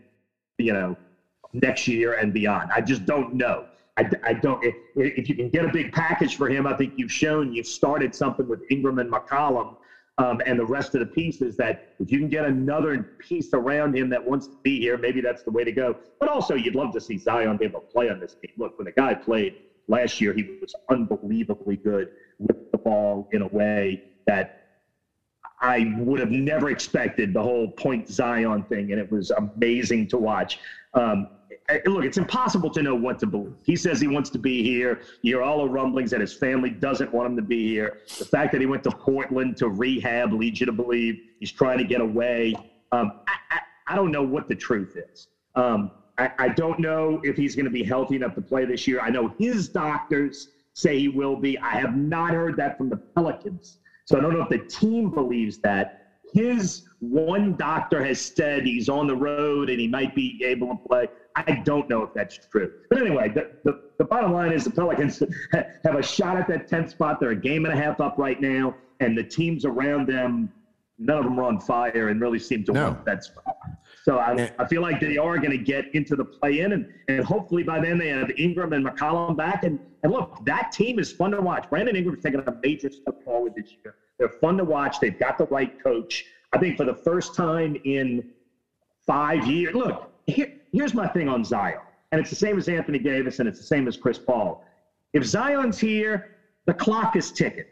you know next year and beyond. I just don't know. I, I don't. If, if you can get a big package for him, I think you've shown you've started something with Ingram and McCollum um, and the rest of the pieces that if you can get another piece around him that wants to be here, maybe that's the way to go. But also, you'd love to see Zion be able to play on this team. Look, when the guy played last year, he was unbelievably good with the ball in a way that I would have never expected the whole point Zion thing, and it was amazing to watch. Um, look, it's impossible to know what to believe. He says he wants to be here. You hear all the rumblings that his family doesn't want him to be here. The fact that he went to Portland to rehab leads you to believe he's trying to get away. Um, I, I, I, don't know what the truth is. Um, I, I don't know if he's going to be healthy enough to play this year. I know his doctors say he will be. I have not heard that from the Pelicans. So I don't know if the team believes that. His one doctor has said he's on the road and he might be able to play. I don't know if that's true. But anyway, the, the, the bottom line is the Pelicans have a shot at that 10th spot. They're a game and a half up right now, and the teams around them, none of them are on fire and really seem to No. want that spot. So I, I feel like they are going to get into the play-in, and, and hopefully by then they have Ingram and McCollum back. And, and look, that team is fun to watch. Brandon Ingram's taken a major step forward this year. They're fun to watch. They've got the right coach. I think for the first time in five years. Look, here, here's my thing on Zion, and it's the same as Anthony Davis, and it's the same as Chris Paul. If Zion's here, the clock is ticking,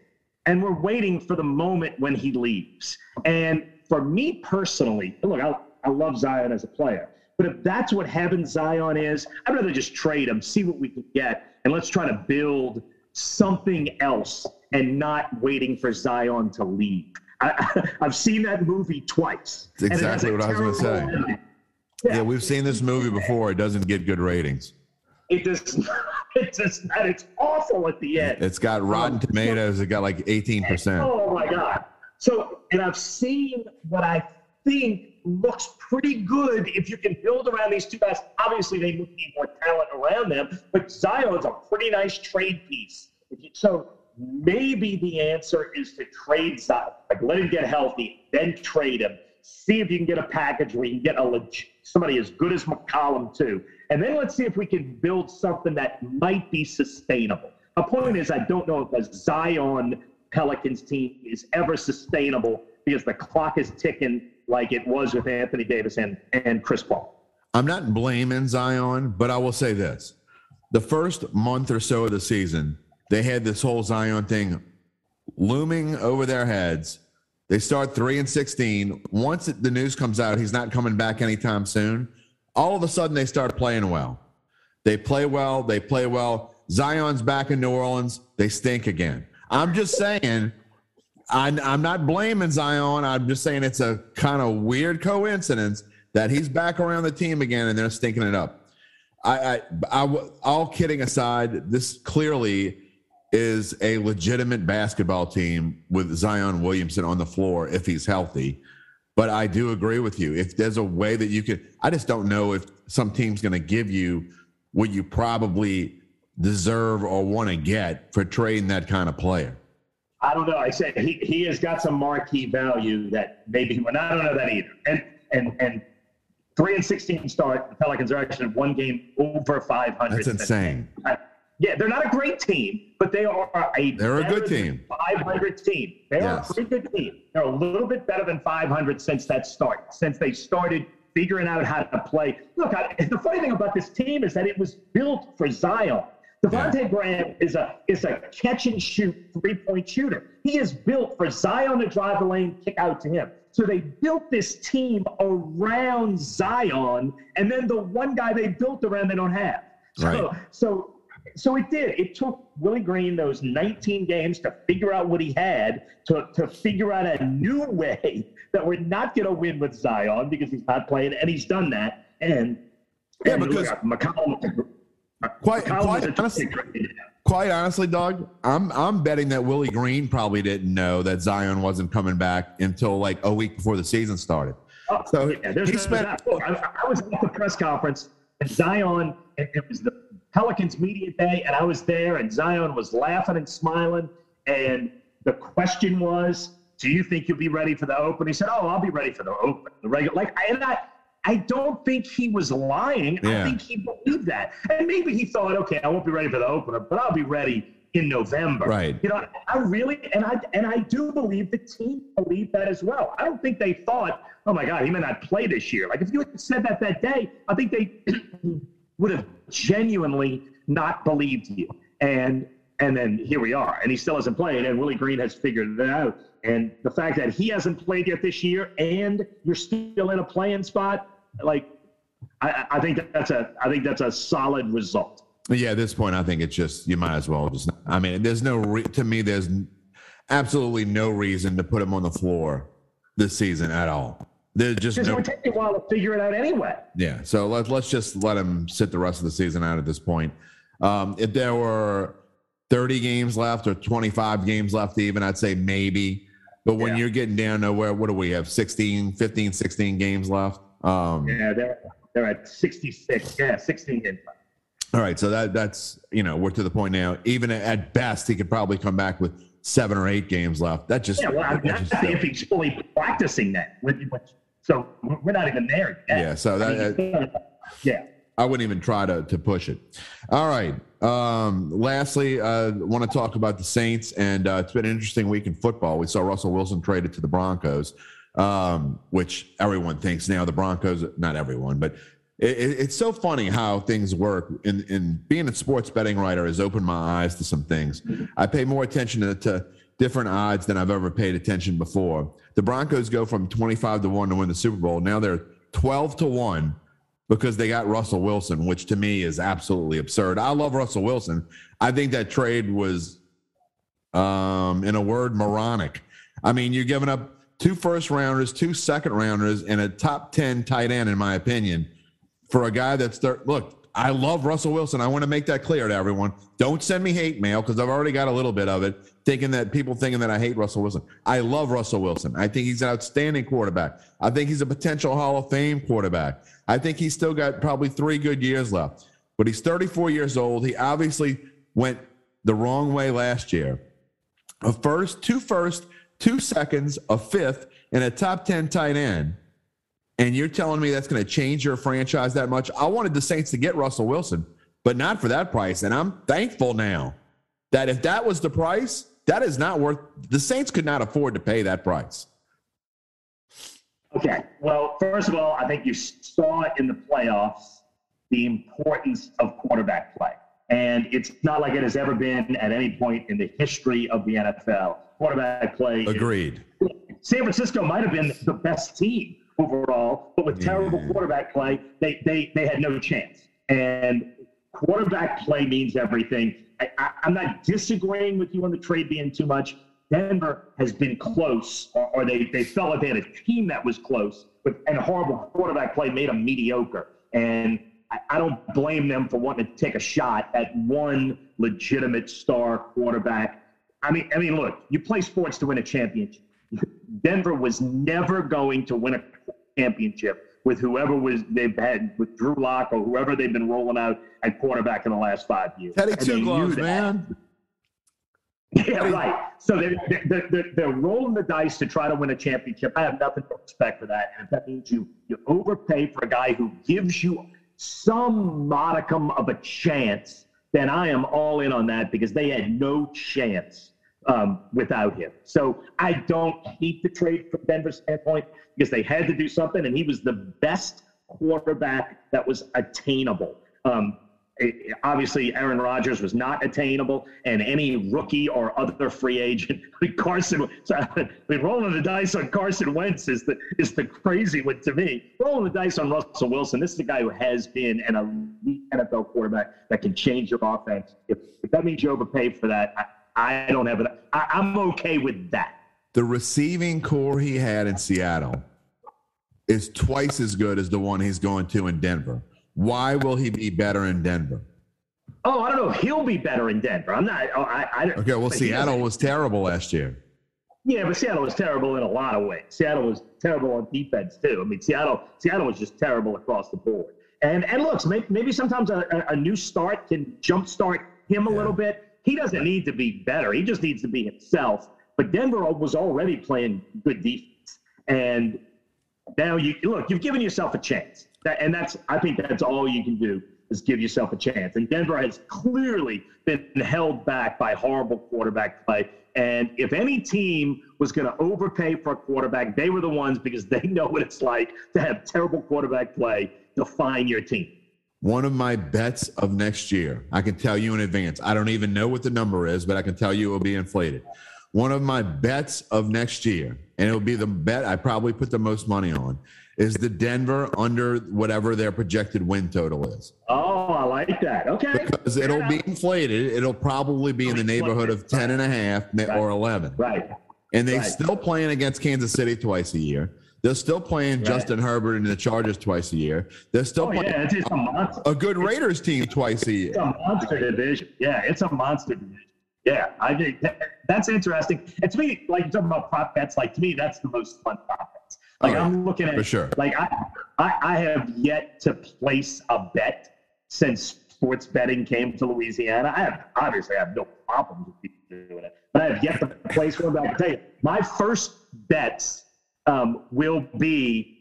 and we're waiting for the moment when he leaves. And for me personally, look, I, I love Zion as a player, but if that's what having Zion is, I'd rather just trade him, see what we can get, and let's try to build something else and not waiting for Zion to leave. I, I've seen that movie twice. It's and it has exactly what I was gonna say. terrible ending. Yeah, we've seen this movie before. It doesn't get good ratings. It does not. It does not. It's awful at the end. It's got Rotten um, Tomatoes. It got like 18%. Oh my god. So, and I've seen what I think looks pretty good if you can build around these two guys. Obviously, they need more talent around them, but Zion's a pretty nice trade piece. So maybe the answer is to trade Zion, like let him get healthy, then trade him. See if you can get a package where you can get a leg- somebody as good as McCollum too, and then let's see if we can build something that might be sustainable. My point is, I don't know if a Zion Pelicans team is ever sustainable because the clock is ticking like it was with Anthony Davis and, and Chris Paul. I'm not blaming Zion, but I will say this. The first month or so of the season, they had this whole Zion thing looming over their heads. They start 3 and 16. Once the news comes out he's not coming back anytime soon, all of a sudden they start playing well. They play well, they play well. Zion's back in New Orleans, they stink again. I'm just saying I'm, I'm not blaming Zion. I'm just saying it's a kind of weird coincidence that he's back around the team again and they're stinking it up. I, I, I, all kidding aside, this clearly is a legitimate basketball team with Zion Williamson on the floor if he's healthy. But I do agree with you. If there's a way that you could, I just don't know if some team's going to give you what you probably deserve or want to get for trading that kind of player. I don't know. I said he, he has got some marquee value that maybe, but I don't know that either. And and and three and sixteen start. The Pelicans are actually one game over five hundred. That's insane. Yeah, they're not a great team, but they are a They're a good team. 500 team. They're a pretty good team. They're a little bit better than 500 since that start, since they started figuring out how to play. Look, I, the funny thing about this team is that it was built for Zion. Devonte' Graham is a is a catch and shoot three point shooter. He is built for Zion to drive the lane, kick out to him. So they built this team around Zion, and then the one guy they built around they don't have. So, Right. so so it did. It took Willie Green those 19 games to figure out what he had, to, to figure out a new way that we're not going to win with Zion because he's not playing, and he's done that. And Yeah, and because- McCollum, Quite, McCollum quite, honestly, quite honestly, Doug, I'm I'm betting that Willie Green probably didn't know that Zion wasn't coming back until like a week before the season started. Oh, So yeah, there's he spent- I, I was at the press conference, and Zion, it, it was the Pelicans media day, and I was there, and Zion was laughing and smiling. And the question was, "Do you think you'll be ready for the open?" He said, "Oh, I'll be ready for the open, the regular." Like, and I, I don't think he was lying. Yeah. I think he believed that, and maybe he thought, "Okay, I won't be ready for the opener, but I'll be ready." In November, Right. You know, I really and I and I do believe the team believed that as well. I don't think they thought, "Oh my God, he may not play this year." Like if you had said that that day, I think they would have genuinely not believed you. And and then here we are, and he still hasn't played, and Willie Green has figured it out. And the fact that he hasn't played yet this year, and you're still in a playing spot, like I, I think that's a I think that's a solid result. Yeah, at this point, I think it's just you might as well just. I mean, there's no re- to me. There's absolutely no reason to put him on the floor this season at all. There's just Because no, it would take you a while to figure it out anyway. yeah. So let's let's just let him sit the rest of the season out at this point. Um, if there were 30 games left or 25 games left, even I'd say maybe. But when Yeah. you're getting down to where, what do we have? 16, 15, 16 games left. Um, Yeah, they're they're at 66. Yeah, 16 games. left. All right, so that that's you know we're to the point now. Even at best, he could probably come back with seven or eight games left. That just Yeah, well, I mean, that that's just- if he's fully practicing that. Which, which, so we're not even there yet. yeah. So that, I mean, yeah. I wouldn't even try to to push it. All right. Um, lastly, I uh, want to talk about the Saints, and uh, it's been an interesting week in football. We saw Russell Wilson traded to the Broncos, um, which everyone thinks now the Broncos. Not everyone, but it, it- it's so funny how things work. In, in being a sports betting writer has opened my eyes to some things. I pay more attention to, to different odds than I've ever paid attention before. The Broncos go from twenty five to one to win the Super Bowl. Now they're twelve to one because they got Russell Wilson, which to me is absolutely absurd. I love Russell Wilson. I think that trade was, um, in a word, moronic. I mean, you're giving up two first rounders, two second rounders, and a top 10 tight end, in my opinion, for a guy that's look. I love Russell Wilson. I want to make that clear to everyone. Don't send me hate mail because I've already got a little bit of it, thinking that people thinking that I hate Russell Wilson. I love Russell Wilson. I think he's an outstanding quarterback. I think he's a potential Hall of Fame quarterback. I think he's still got probably three good years left. But he's 34 years old. He obviously went the wrong way last year. A first, two first, two seconds, a fifth, and a top 10 tight end. And you're telling me that's going to change your franchise that much? I wanted the Saints to get Russell Wilson, but not for that price. And I'm thankful now that if that was the price, that is not worth the Saints could not afford to pay that price. Okay. Well, first of all, I think you saw in the playoffs the importance of quarterback play. And it's not like it has ever been at any point in the history of the NFL. Quarterback play. is- Agreed. San Francisco might have been the best team overall, but with terrible Yeah. quarterback play, they, they, they had no chance. And quarterback play means everything. I, I, I'm not disagreeing with you on the trade being too much. Denver has been close, or, or they, they felt like they had a team that was close, but and horrible quarterback play made them mediocre. And I, I don't blame them for wanting to take a shot at one legitimate star quarterback. I mean, I mean, look, you play sports to win a championship. Denver was never going to win a championship with whoever was they've had with Drew Lock or whoever they've been rolling out at quarterback in the last five years. Teddy Two Gloves, man. Yeah, right. So they're, they're, they're, they're rolling the dice to try to win a championship. I have nothing but respect for that. And if that means you, you overpay for a guy who gives you some modicum of a chance, then I am all in on that because they had no chance um, without him. So I don't hate the trade from Denver's standpoint because they had to do something, and he was the best quarterback that was attainable. Um, it- obviously, Aaron Rodgers was not attainable, and any rookie or other free agent, Carson. So, I mean, rolling the dice on Carson Wentz is the is the crazy one to me. Rolling the dice on Russell Wilson. This is a guy who has been an elite NFL quarterback that can change your offense. If, if that means you overpay for that, I, I don't have it. I, I'm okay with that. The receiving corps he had in Seattle is twice as good as the one he's going to in Denver. Why will he be better in Denver? Oh, I don't know he'll be better in Denver. I'm not. oh, I, I, Okay, well, Seattle was terrible last year. Yeah, but Seattle was terrible in a lot of ways. Seattle was terrible on defense too. I mean, Seattle Seattle was just terrible across the board. And and looks, maybe, maybe sometimes a, a, a new start can jumpstart him a little bit. He doesn't need to be better. He just needs to be himself. But Denver was already playing good defense, and now you look. You've given yourself a chance, that, and that's I think that's all you can do is give yourself a chance. And Denver has clearly been held back by horrible quarterback play. And if any team was going to overpay for a quarterback, they were the ones because they know what it's like to have terrible quarterback play define your team. One of my bets of next year, I can tell you in advance. I don't even know what the number is, but I can tell you it will be inflated. One of my bets of next year, and it'll be the bet I probably put the most money on, is the Denver under whatever their projected win total is. Oh, I like that. Okay. Because it'll be inflated. It'll probably be in the neighborhood of 10 and a half or 11. Right. And they're Right. still playing against Kansas City twice a year. They're still playing right. Justin Herbert and the Chargers twice a year. They're still oh, playing yeah, it's, it's a, monster. a good Raiders team twice a year. It's a monster division. Yeah, it's a monster division. Yeah, I think that's interesting. And to me, like talking about prop bets, like to me, that's the most fun prop bets. Oh, like oh, I'm looking at for sure. Like I, I, I have yet to place a bet since sports betting came to Louisiana. I have obviously I have no problem with people doing it, but I have yet to place one. But I can tell you, my first bets um, will be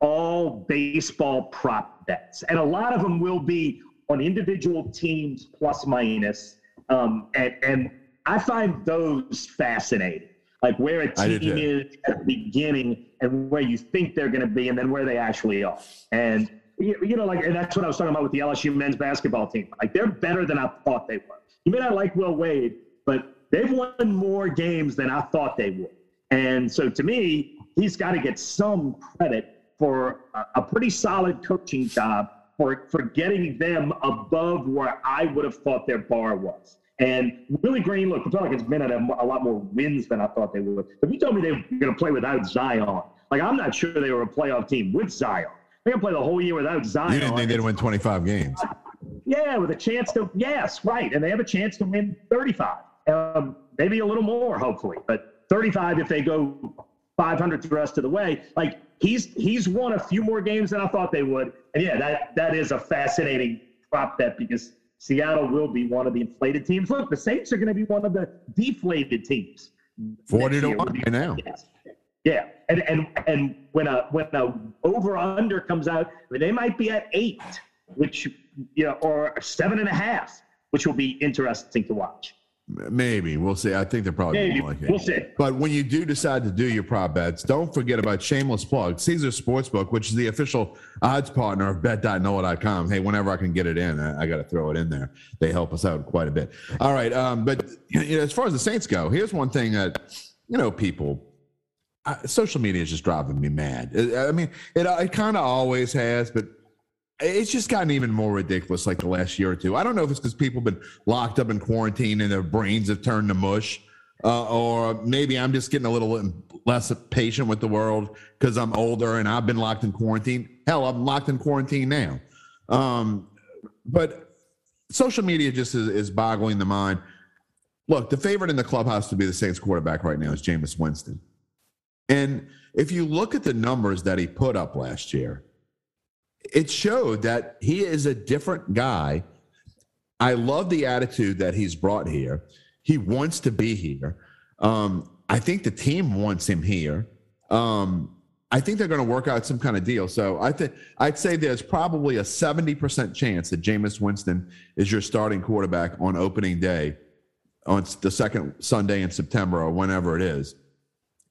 all baseball prop bets, and a lot of them will be on individual teams plus minus. Um, and, and I find those fascinating, like where a team is at the beginning and where you think they're going to be, and then where they actually are. And you know, like, and that's what I was talking about with the LSU men's basketball team. Like, they're better than I thought they were. You may not like Will Wade, but they've won more games than I thought they would. And so to me, he's got to get some credit for a, a pretty solid coaching job for, for getting them above where I would have thought their bar was. And Willie Green, look, the Pelicans been at a, a lot more wins than I thought they would. If you told me they were going to play without Zion, like I'm not sure they were a playoff team with Zion. They're going to play the whole year without Zion. You didn't think they'd win 25 games. Yeah, with a chance to, yes, right. And they have a chance to win 35. Um, maybe a little more, hopefully. But 35 if they go 500 the rest of the way. Like he's he's won a few more games than I thought they would. And yeah, that that is a fascinating prop bet because Seattle will be one of the inflated teams. Look, the Saints are going to be one of the deflated teams. 40 to 1 right now. Yes. Yeah, and and and when a when a over under comes out, I mean, they might be at eight, which you know, or seven and a half, which will be interesting to watch. Maybe we'll see. I think they're probably Maybe. more like it. We'll see. But when you do decide to do your prop bets, don't forget about shameless plug Caesar Sportsbook, which is the official odds partner of Bet.noah.com. Hey, whenever I can get it in, I, I got to throw it in there. They help us out quite a bit. All right, um, but you know, as far as the Saints go, here's one thing that you know people social media is just driving me mad. I mean, it, it kind of always has, but it's just gotten even more ridiculous like the last year or two. I don't know if it's because people have been locked up in quarantine and their brains have turned to mush, uh, or maybe I'm just getting a little less patient with the world because I'm older and I've been locked in quarantine. Hell, I'm locked in quarantine now. Um, but social media just is, is boggling the mind. Look, the favorite in the clubhouse to be the Saints quarterback right now is Jameis Winston. And if you look at the numbers that he put up last year, it showed that he is a different guy. I love the attitude that he's brought here. He wants to be here. Um, I think the team wants him here. Um, I think they're going to work out some kind of deal. So I think I'd say there's probably a 70% chance that Jameis Winston is your starting quarterback on opening day on the second Sunday in September or whenever it is.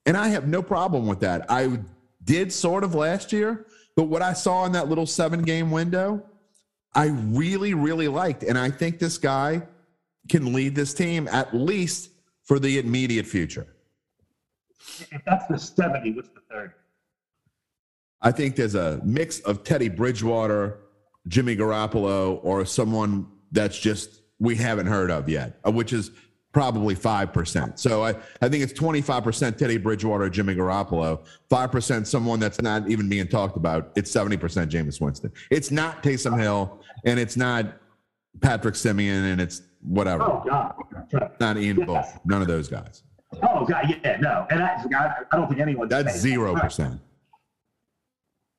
And I have no problem with that. I did sort of last year, but what I saw in that little seven game window, I really, really liked. And I think this guy can lead this team at least for the immediate future. If that's the 70, what's the third? I think there's a mix of Teddy Bridgewater, Jimmy Garoppolo, or someone that's just we haven't heard of yet, uh, which is probably 5%. So I, I think it's 25% Teddy Bridgewater, Jimmy Garoppolo, 5% someone that's not even being talked about. It's 70% Jameis Winston. It's not Taysom Hill and it's not Patrick Simeon and it's whatever. Oh, God. Not Ian yes. None of those guys. Oh, God. Yeah, no. And I, I don't think anyone. That's 0%.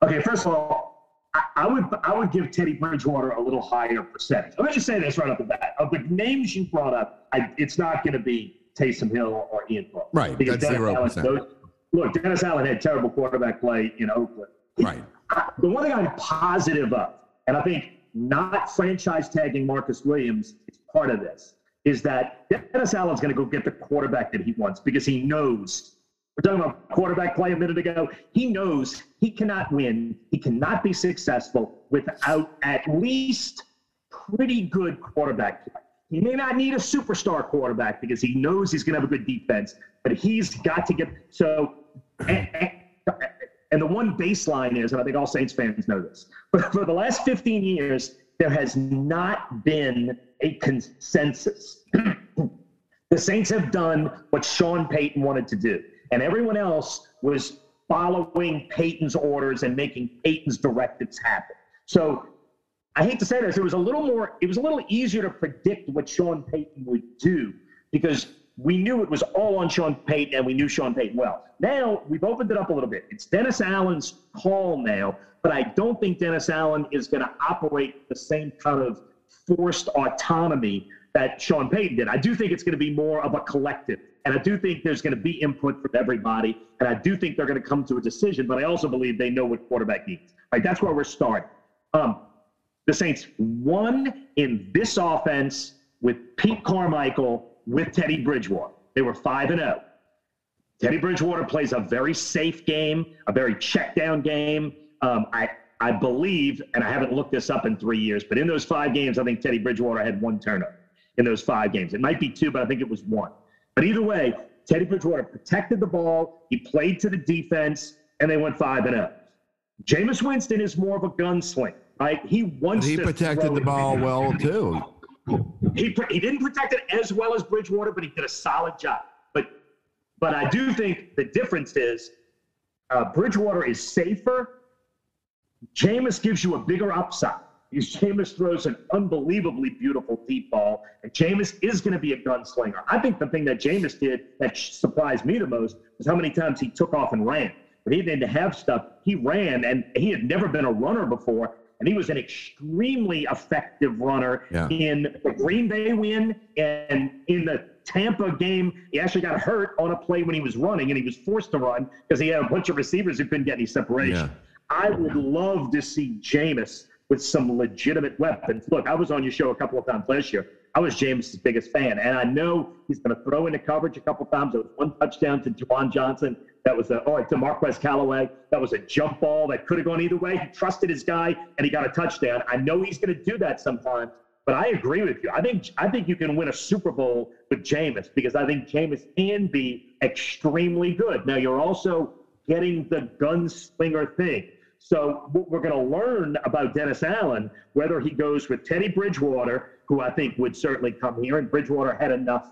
Okay, first of all, I, would I would give Teddy Bridgewater a little higher percentage. Let me just say this right off the bat: of the names you brought up, I, it's not going to be Taysom Hill or Ian Book. Right, because that's zero percent. Look, Dennis Allen had terrible quarterback play in Oakland. Right. the one thing I'm positive of, and I think not franchise tagging Marcus Williams is part of this, is that Dennis Allen's going to go get the quarterback that he wants because he knows we're talking about quarterback play a minute ago. He knows he cannot win. He cannot be successful without at least pretty good quarterback play. He may not need a superstar quarterback because he knows he's going to have a good defense, but he's got to get so. And, and, and the one baseline is, and I think all Saints fans know this, but for the last 15 years, there has not been a consensus. the Saints have done what Sean Payton wanted to do and everyone else was following Payton's orders and making Payton's directives happen. So I hate to say this, it was a little more, it was a little easier to predict what Sean Payton would do because we knew it was all on Sean Payton and we knew Sean Payton well. Now we've opened it up a little bit. It's Dennis Allen's call now, but I don't think Dennis Allen is going to operate the same kind of forced autonomy that Sean Payton did. I do think it's going to be more of a collective. And I do think there's going to be input from everybody. And I do think they're going to come to a decision, but I also believe they know what quarterback needs. Right? That's where we're starting. Um, the Saints won in this offense with Pete Carmichael with Teddy Bridgewater. They were 5 and 0. Teddy Bridgewater plays a very safe game, a very check down game. Um, I, I believe, and I haven't looked this up in three years, but in those five games, I think Teddy Bridgewater had one turnover in those five games. It might be two, but I think it was one. But either way, Teddy Bridgewater protected the ball, he played to the defense, and they went 5 and 0. Jameis Winston is more of a gunslinger, right? He wants he protected the ball well too. He, he didn't protect it as well as Bridgewater, but he did a solid job. But but I do think the difference is uh, Bridgewater is safer. Jameis gives you a bigger upside. Because Jameis throws an unbelievably beautiful deep ball, and Jameis is going to be a gunslinger. I think the thing that Jameis did that surprised me the most was how many times he took off and ran. But he didn't have stuff. He ran, and he had never been a runner before, and he was an extremely effective runner yeah. in the Green Bay win and in the Tampa game. He actually got hurt on a play when he was running, and he was forced to run because he had a bunch of receivers who couldn't get any separation. Yeah. I would love to see Jameis with some legitimate weapons. Look, I was on your show a couple of times last year. I was Jameis's biggest fan, and I know he's going to throw into coverage a couple of times. There was one touchdown to Juwan Johnson that was a, oh, to Marquez Callaway. That was a jump ball that could have gone either way. He trusted his guy and he got a touchdown. I know he's going to do that sometimes, but I agree with you. I think I think you can win a Super Bowl with Jameis because I think Jameis can be extremely good. Now you're also getting the gunslinger thing. So what we're going to learn about Dennis Allen, whether he goes with Teddy Bridgewater, who I think would certainly come here, and Bridgewater had enough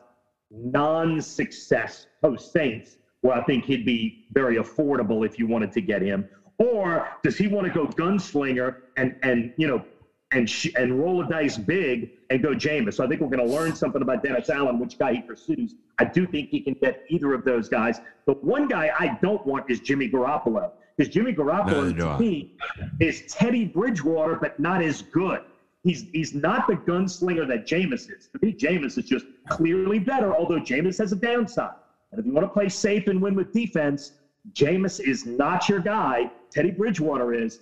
non-success post Saints where I think he'd be very affordable if you wanted to get him. Or does he want to go gunslinger and and you know and sh- and roll a dice big and go Jameis? So I think we're going to learn something about Dennis Allen, which guy he pursues. I do think he can get either of those guys. But one guy I don't want is Jimmy Garoppolo because Jimmy Garoppolo no, to me is Teddy Bridgewater, but not as good. He's he's not the gunslinger that Jameis is. To me, Jameis is just clearly better, although Jameis has a downside. And if you want to play safe and win with defense, Jameis is not your guy. Teddy Bridgewater is.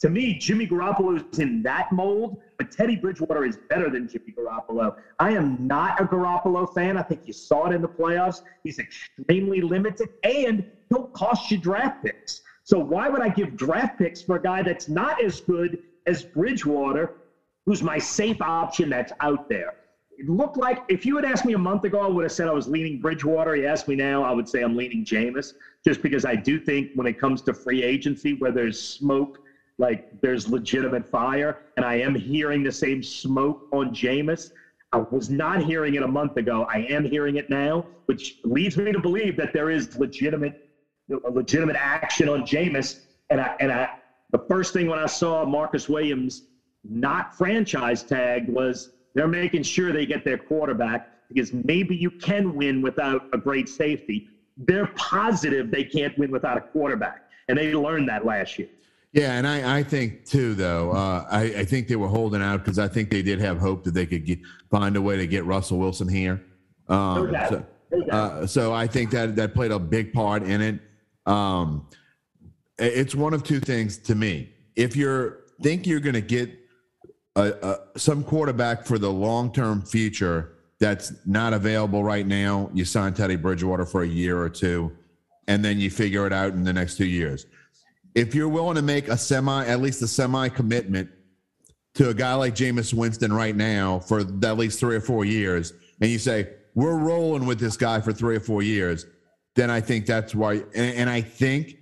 To me, Jimmy Garoppolo is in that mold, but Teddy Bridgewater is better than Jimmy Garoppolo. I am not a Garoppolo fan. I think you saw it in the playoffs. He's extremely limited, and he'll cost you draft picks. So why would I give draft picks for a guy that's not as good as Bridgewater, who's my safe option that's out there? it looked like if you had asked me a month ago, I would have said I was leaning Bridgewater. You ask me now, I would say I'm leaning Jameis, just because I do think when it comes to free agency, where there's smoke, like there's legitimate fire, and I am hearing the same smoke on Jameis. I was not hearing it a month ago. I am hearing it now, which leads me to believe that there is legitimate, legitimate action on Jameis. And I, and I, the first thing when I saw Marcus Williams not franchise tagged was they're making sure they get their quarterback because maybe you can win without a great safety. They're positive they can't win without a quarterback, and they learned that last year. Yeah, and I, I think too, though. Uh, I, I think they were holding out because I think they did have hope that they could get, find a way to get Russell Wilson here. Um, so, uh, so, I think that that played a big part in it. Um, it's one of two things to me. If you're think you're going to get a, a, some quarterback for the long term future that's not available right now, you sign Teddy Bridgewater for a year or two, and then you figure it out in the next two years. If you're willing to make a semi, at least a semi commitment to a guy like Jameis Winston right now for at least three or four years, and you say, we're rolling with this guy for three or four years, then I think that's why. And, and I think,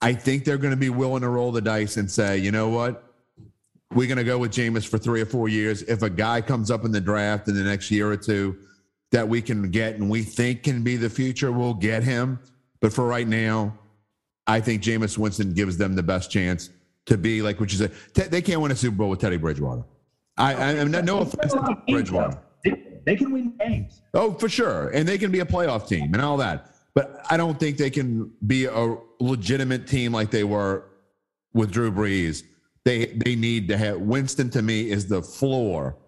I think they're going to be willing to roll the dice and say, you know what? we're going to go with Jameis for three or four years. If a guy comes up in the draft in the next year or two that we can get and we think can be the future, we'll get him. But for right now, I think Jameis Winston gives them the best chance to be like what you said. Te- they can't win a Super Bowl with Teddy Bridgewater. I, I, I no, no offense to Bridgewater. They, they can win games. Oh, for sure. And they can be a playoff team and all that. But I don't think they can be a legitimate team like they were with Drew Brees. They they need to have Winston to me is the floor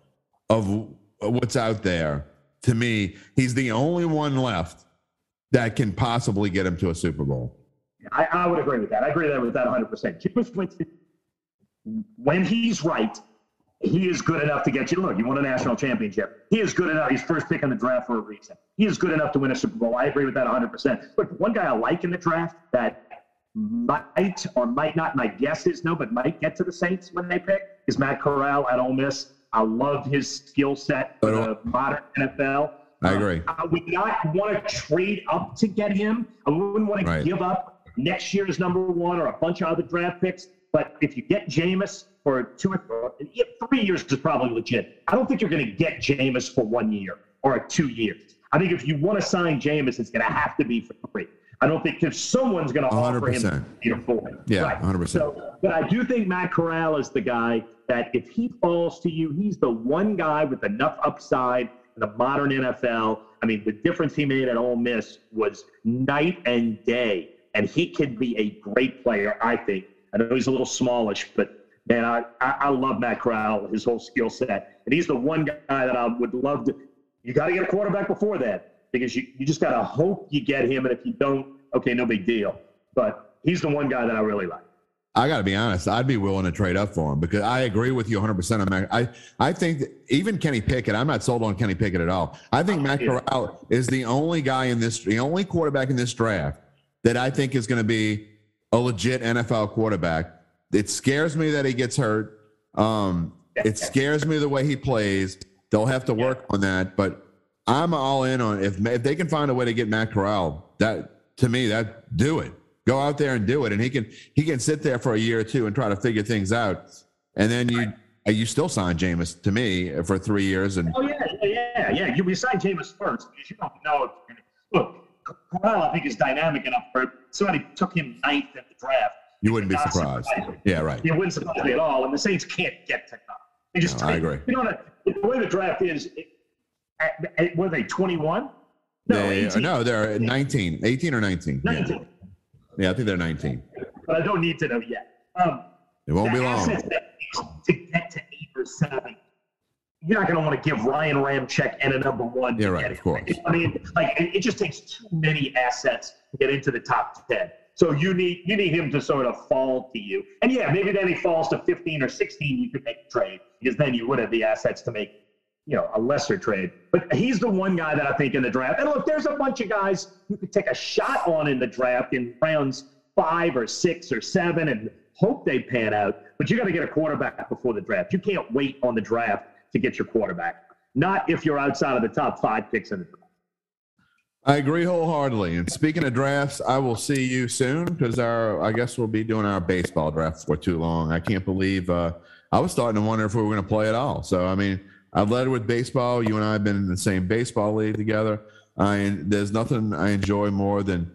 of what's out there. To me, he's the only one left that can possibly get him to a Super Bowl. I, I would agree with that. I agree with that 100%. Jameis Winston, when he's right, he is good enough to get you. Look, you won a national championship. He is good enough. He's first pick in the draft for a reason. He is good enough to win a Super Bowl. I agree with that 100%. But one guy I like in the draft that might or might not, my guess is no, but might get to the Saints when they pick is Matt Corral at Ole Miss. I love his skill set for the modern NFL. I agree. Um, I would not want to trade up to get him. I wouldn't want to give up next year's number one or a bunch of other draft picks. But if you get Jameis for two or three years is probably legit. I don't think you're going to get Jameis for one year or two years. I think if you want to sign Jameis, it's going to have to be for three. I don't think if someone's going to offer him 100%. three or four. Yeah, Right. 100%. So, but I do think Matt Corral is the guy that if he falls to you, he's the one guy with enough upside in the modern NFL. I mean, the difference he made at Ole Miss was night and day, and he could be a great player. I think. I know he's a little smallish, but man, I I, I love Matt Corral, his whole skill set, and he's the one guy that I would love to. You got to get a quarterback before that because you, you just got to hope you get him, and if you don't, okay, no big deal. But he's the one guy that I really like. I got to be honest. I'd be willing to trade up for him because I agree with you 100 percent on Mac. I I think that even Kenny Pickett. I'm not sold on Kenny Pickett at all. I think Matt Yeah. Corral is the only guy in this, the only quarterback in this draft that I think is going to be a legit NFL quarterback. It scares me that he gets hurt. Um, it scares me the way he plays. They'll have to work on that, but I'm all in on if if they can find a way to get Matt Corral. That to me, that do it. Go out there and do it, and he can he can sit there for a year or two and try to figure things out, and then you you still sign Jameis to me for three years, and Oh yeah, yeah, yeah, yeah. You resign Jameis first because you don't know. If look, Corral, I think is dynamic enough for somebody took him ninth in the draft. You wouldn't be Not surprised. Yeah, right. It wouldn't surprise me at all. And the Saints can't get to come. They just No, I agree. You know what? The way the draft is, it, at, at, were they 21? No, They, 18. no, they're at 19, 18 or 19. Yeah. 19. yeah, I think they're 19. But I don't need to know yet. Um, It won't be long. to get to eight or seven, you're not going to want to give Ryan Ramczyk and a number one. Yeah, right, of course. I mean, like it, it just takes too many assets to get into the top ten. So you need you need him to sort of fall to you. And yeah, maybe then he falls to 15 or 16. You could make a trade because then you would have the assets to make you know a lesser trade. But he's the one guy that I think in the draft. And look, there's a bunch of guys you could take a shot on in the draft in rounds five or six or seven and hope they pan out. But you got to get a quarterback before the draft. You can't wait on the draft to get your quarterback. Not if you're outside of the top five picks in the draft. I agree wholeheartedly. And speaking of drafts, I will see you soon because our I guess we'll be doing our baseball draft for too long. I can't believe uh, I was starting to wonder if we were going to play at all. So I mean, I've led with baseball. You and I have been in the same baseball league together. I there's nothing I enjoy more than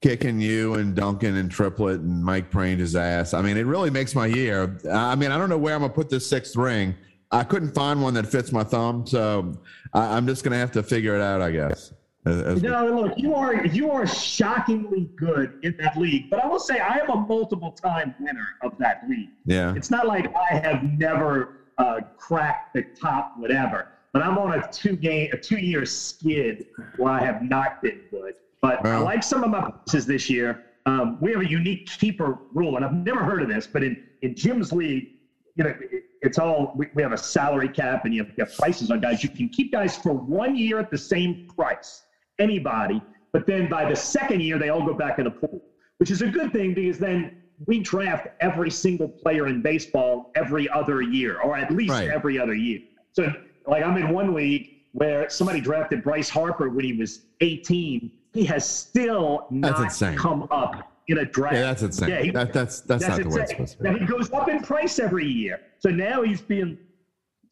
kicking you and Duncan and Triplet and Mike Prange's ass. I mean, it really makes my year. I mean, I don't know where I'm gonna put this sixth ring. I couldn't find one that fits my thumb, so I, I'm just gonna have to figure it out, I guess. As- No, look, you are you are shockingly good in that league. But I will say I am a multiple time winner of that league. Yeah. It's not like I have never uh, cracked the top whatever. But I'm on a two game a two year skid where I have not been good. But I like some of my pieces this year. Um, we have a unique keeper rule, and I've never heard of this, but in, in Jim's league, you know, it's all we, we have a salary cap and you have, you have prices on guys. You can keep guys for one year at the same price, anybody, but then by the second year they all go back in the pool, which is a good thing because then we draft every single player in baseball every other year, or at least Right. every other year. So, like I'm in one league where somebody drafted Bryce Harper when he was 18. He has still not insane. come up in a draft. Yeah, that's insane. Yeah, he- that, that's that's, not the way it's supposed to be. Now he goes up in price every year. So now he's being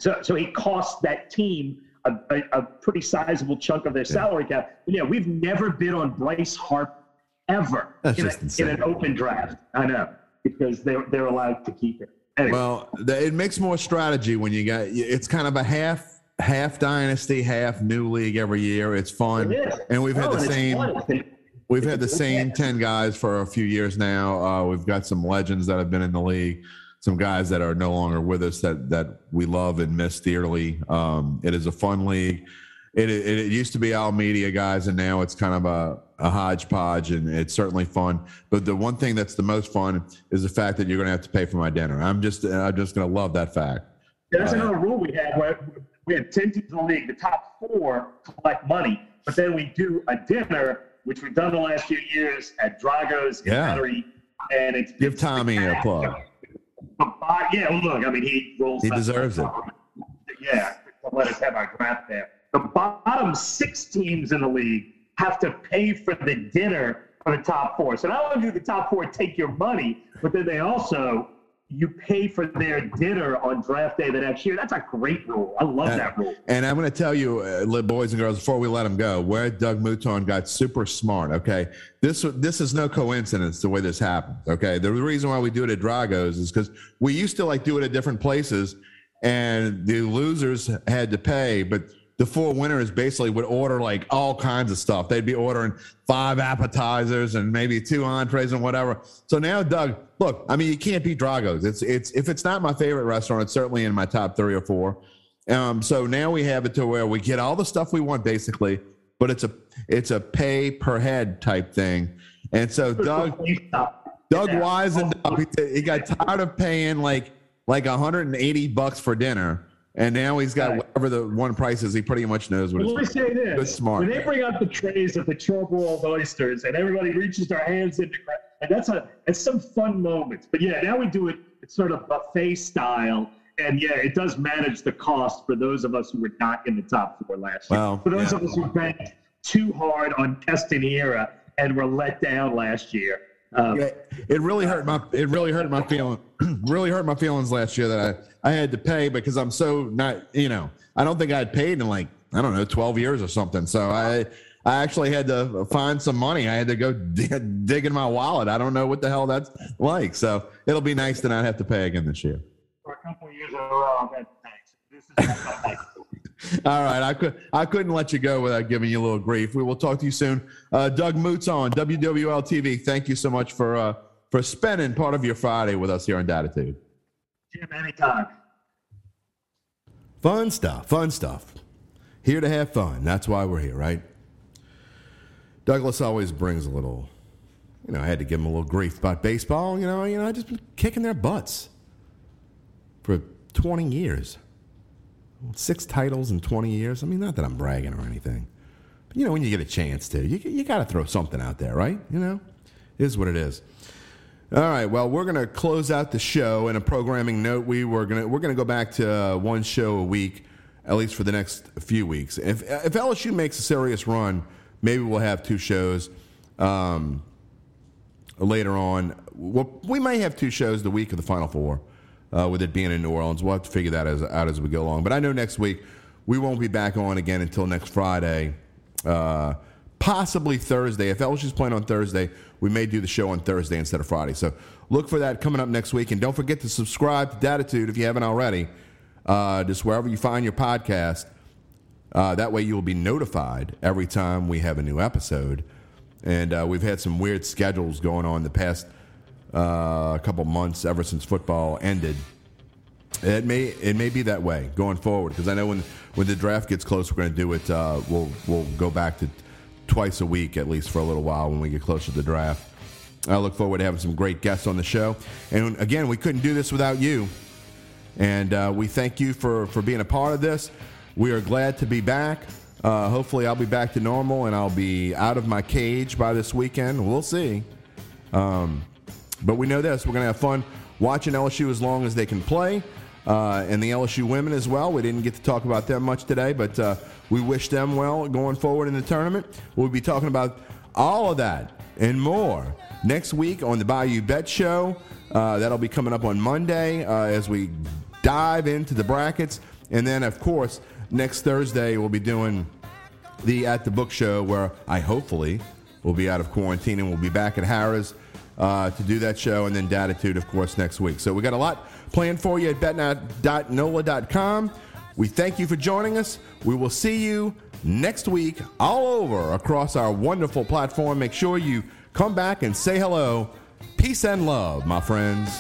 so so he costs that team a, a, a pretty sizable chunk of their salary cap. But yeah, we've never bid on Bryce Harper ever in, a, in an open draft. I know because they're they're allowed to keep it. Anyway, Well, the, it makes more strategy when you got. It's kind of a half half dynasty, half new league every year. It's fun, it and we've had Oh, the same. We've had the same 10 guys for a few years now. Uh, we've got some legends that have been in the league, some guys that are no longer with us that, that we love and miss dearly. Um, it is a fun league. It, it, it used to be all media guys, and now it's kind of a, a hodgepodge, and it's certainly fun. But the one thing that's the most fun is the fact that you're going to have to pay for my dinner. I'm just, I'm just going to love that fact. That's another rule we had where we had 10 teams in the league. The top four collect money, but then we do a dinner, which we've done the last few years at Drago's in Yeah. Battery. And it's Give Tommy a plug. Bo- yeah, well, look, I mean, he rolls. He deserves it. Yeah, let us have our draft there. The bottom six teams in the league have to pay for the dinner for the top four. So not only do the top four take your money, but then they also you pay for their dinner on draft day the next year. That's a great rule. I love that rule. And I'm going to tell you, uh, boys and girls, before we let them go, where Doug Mouton got super smart. Okay, this this is no coincidence the way this happens. Okay, the reason why we do it at Dragos is because we used to like do it at different places, and the losers had to pay, but the four winners basically would order like all kinds of stuff. They'd be ordering five appetizers and maybe two entrees and whatever. So now, Doug, look, I mean, you can't beat Dragos. It's it's if it's not my favorite restaurant, it's certainly in my top three or four. Um, so now we have it to where we get all the stuff we want basically, but it's a it's a pay per head type thing. And so Doug Doug Wise and. He, got tired of paying like like 180 bucks for dinner, and now he's got Right. whatever the one price is. He pretty much knows what Well, let me say this: Good smart. when they bring out the trays of the charbroiled oysters, and everybody reaches their hands into, and that's a it's some fun moments. But yeah, now we do it. It's sort of buffet style, and yeah, it does manage the cost for those of us who were not in the top four last year. Well, for those yeah. of us who banked too hard on Castanera and were let down last year. Um, Yeah, it really hurt my it really hurt my feeling really hurt my feelings last year that I, I had to pay because I'm so not you know I don't think I had paid in like I don't know 12 years or something so I I actually had to find some money I had to go dig, dig in my wallet I don't know what the hell that's like so it'll be nice to not have to pay again this year For a couple of years in a row, I've had thanks. This is all right I could I couldn't let you go without giving you a little grief we will talk to you soon uh, Doug Mouton on WWL TV thank you so much for uh, for spending part of your Friday with us here on Datitude. Jim anytime. Fun stuff, fun stuff. Here to have fun. That's why we're here, right? Douglas always brings a little, you know, I had to give him a little grief about baseball. You know, you know, I just been kicking their butts for 20 years. Six titles in 20 years. I mean, not that I'm bragging or anything. But, you know, when you get a chance to, you, you got to throw something out there, right? You know, it is what it is. All right. Well, we're going to close out the show. In a programming note, we were going to we're going to go back to uh, one show a week, at least for the next few weeks. If if LSU makes a serious run, maybe we'll have two shows um, later on. Well, we may have two shows the week of the Final Four, uh, with it being in New Orleans. We'll have to figure that as, out as we go along. But I know next week we won't be back on again until next Friday. Uh, possibly Thursday. If LSU's playing on Thursday, we may do the show on Thursday instead of Friday. So look for that coming up next week. And don't forget to subscribe to Datitude if you haven't already, uh, just wherever you find your podcast. Uh, that way you will be notified every time we have a new episode. And uh, we've had some weird schedules going on the past uh, couple months ever since football ended. It may it may be that way going forward because I know when when the draft gets close, we're going to do it. Uh, we'll we'll go back to twice a week at least for a little while when we get closer to the draft. I look forward to having some great guests on the show. And again, we couldn't do this without you. And uh, we thank you for for being a part of this. We are glad to be back. Uh, hopefully, I'll be back to normal and I'll be out of my cage by this weekend. We'll see. Um, but we know this: we're going to have fun watching LSU as long as they can play, uh, and the LSU women as well. We didn't get to talk about them much today, but uh, we wish them well going forward in the tournament. We'll be talking about all of that and more next week on the Bayou Bet Show. Uh, that'll be coming up on Monday uh, as we dive into the brackets, and then of course next Thursday we'll be doing the at the book show where I hopefully will be out of quarantine and we'll be back at Harrah's uh, to do that show, and then Datitude, of course, next week. So we got a lot planned for you at betnow.nola.com. We thank you for joining us. We will see you next week all over across our wonderful platform. Make sure you come back and say hello. Peace and love, my friends.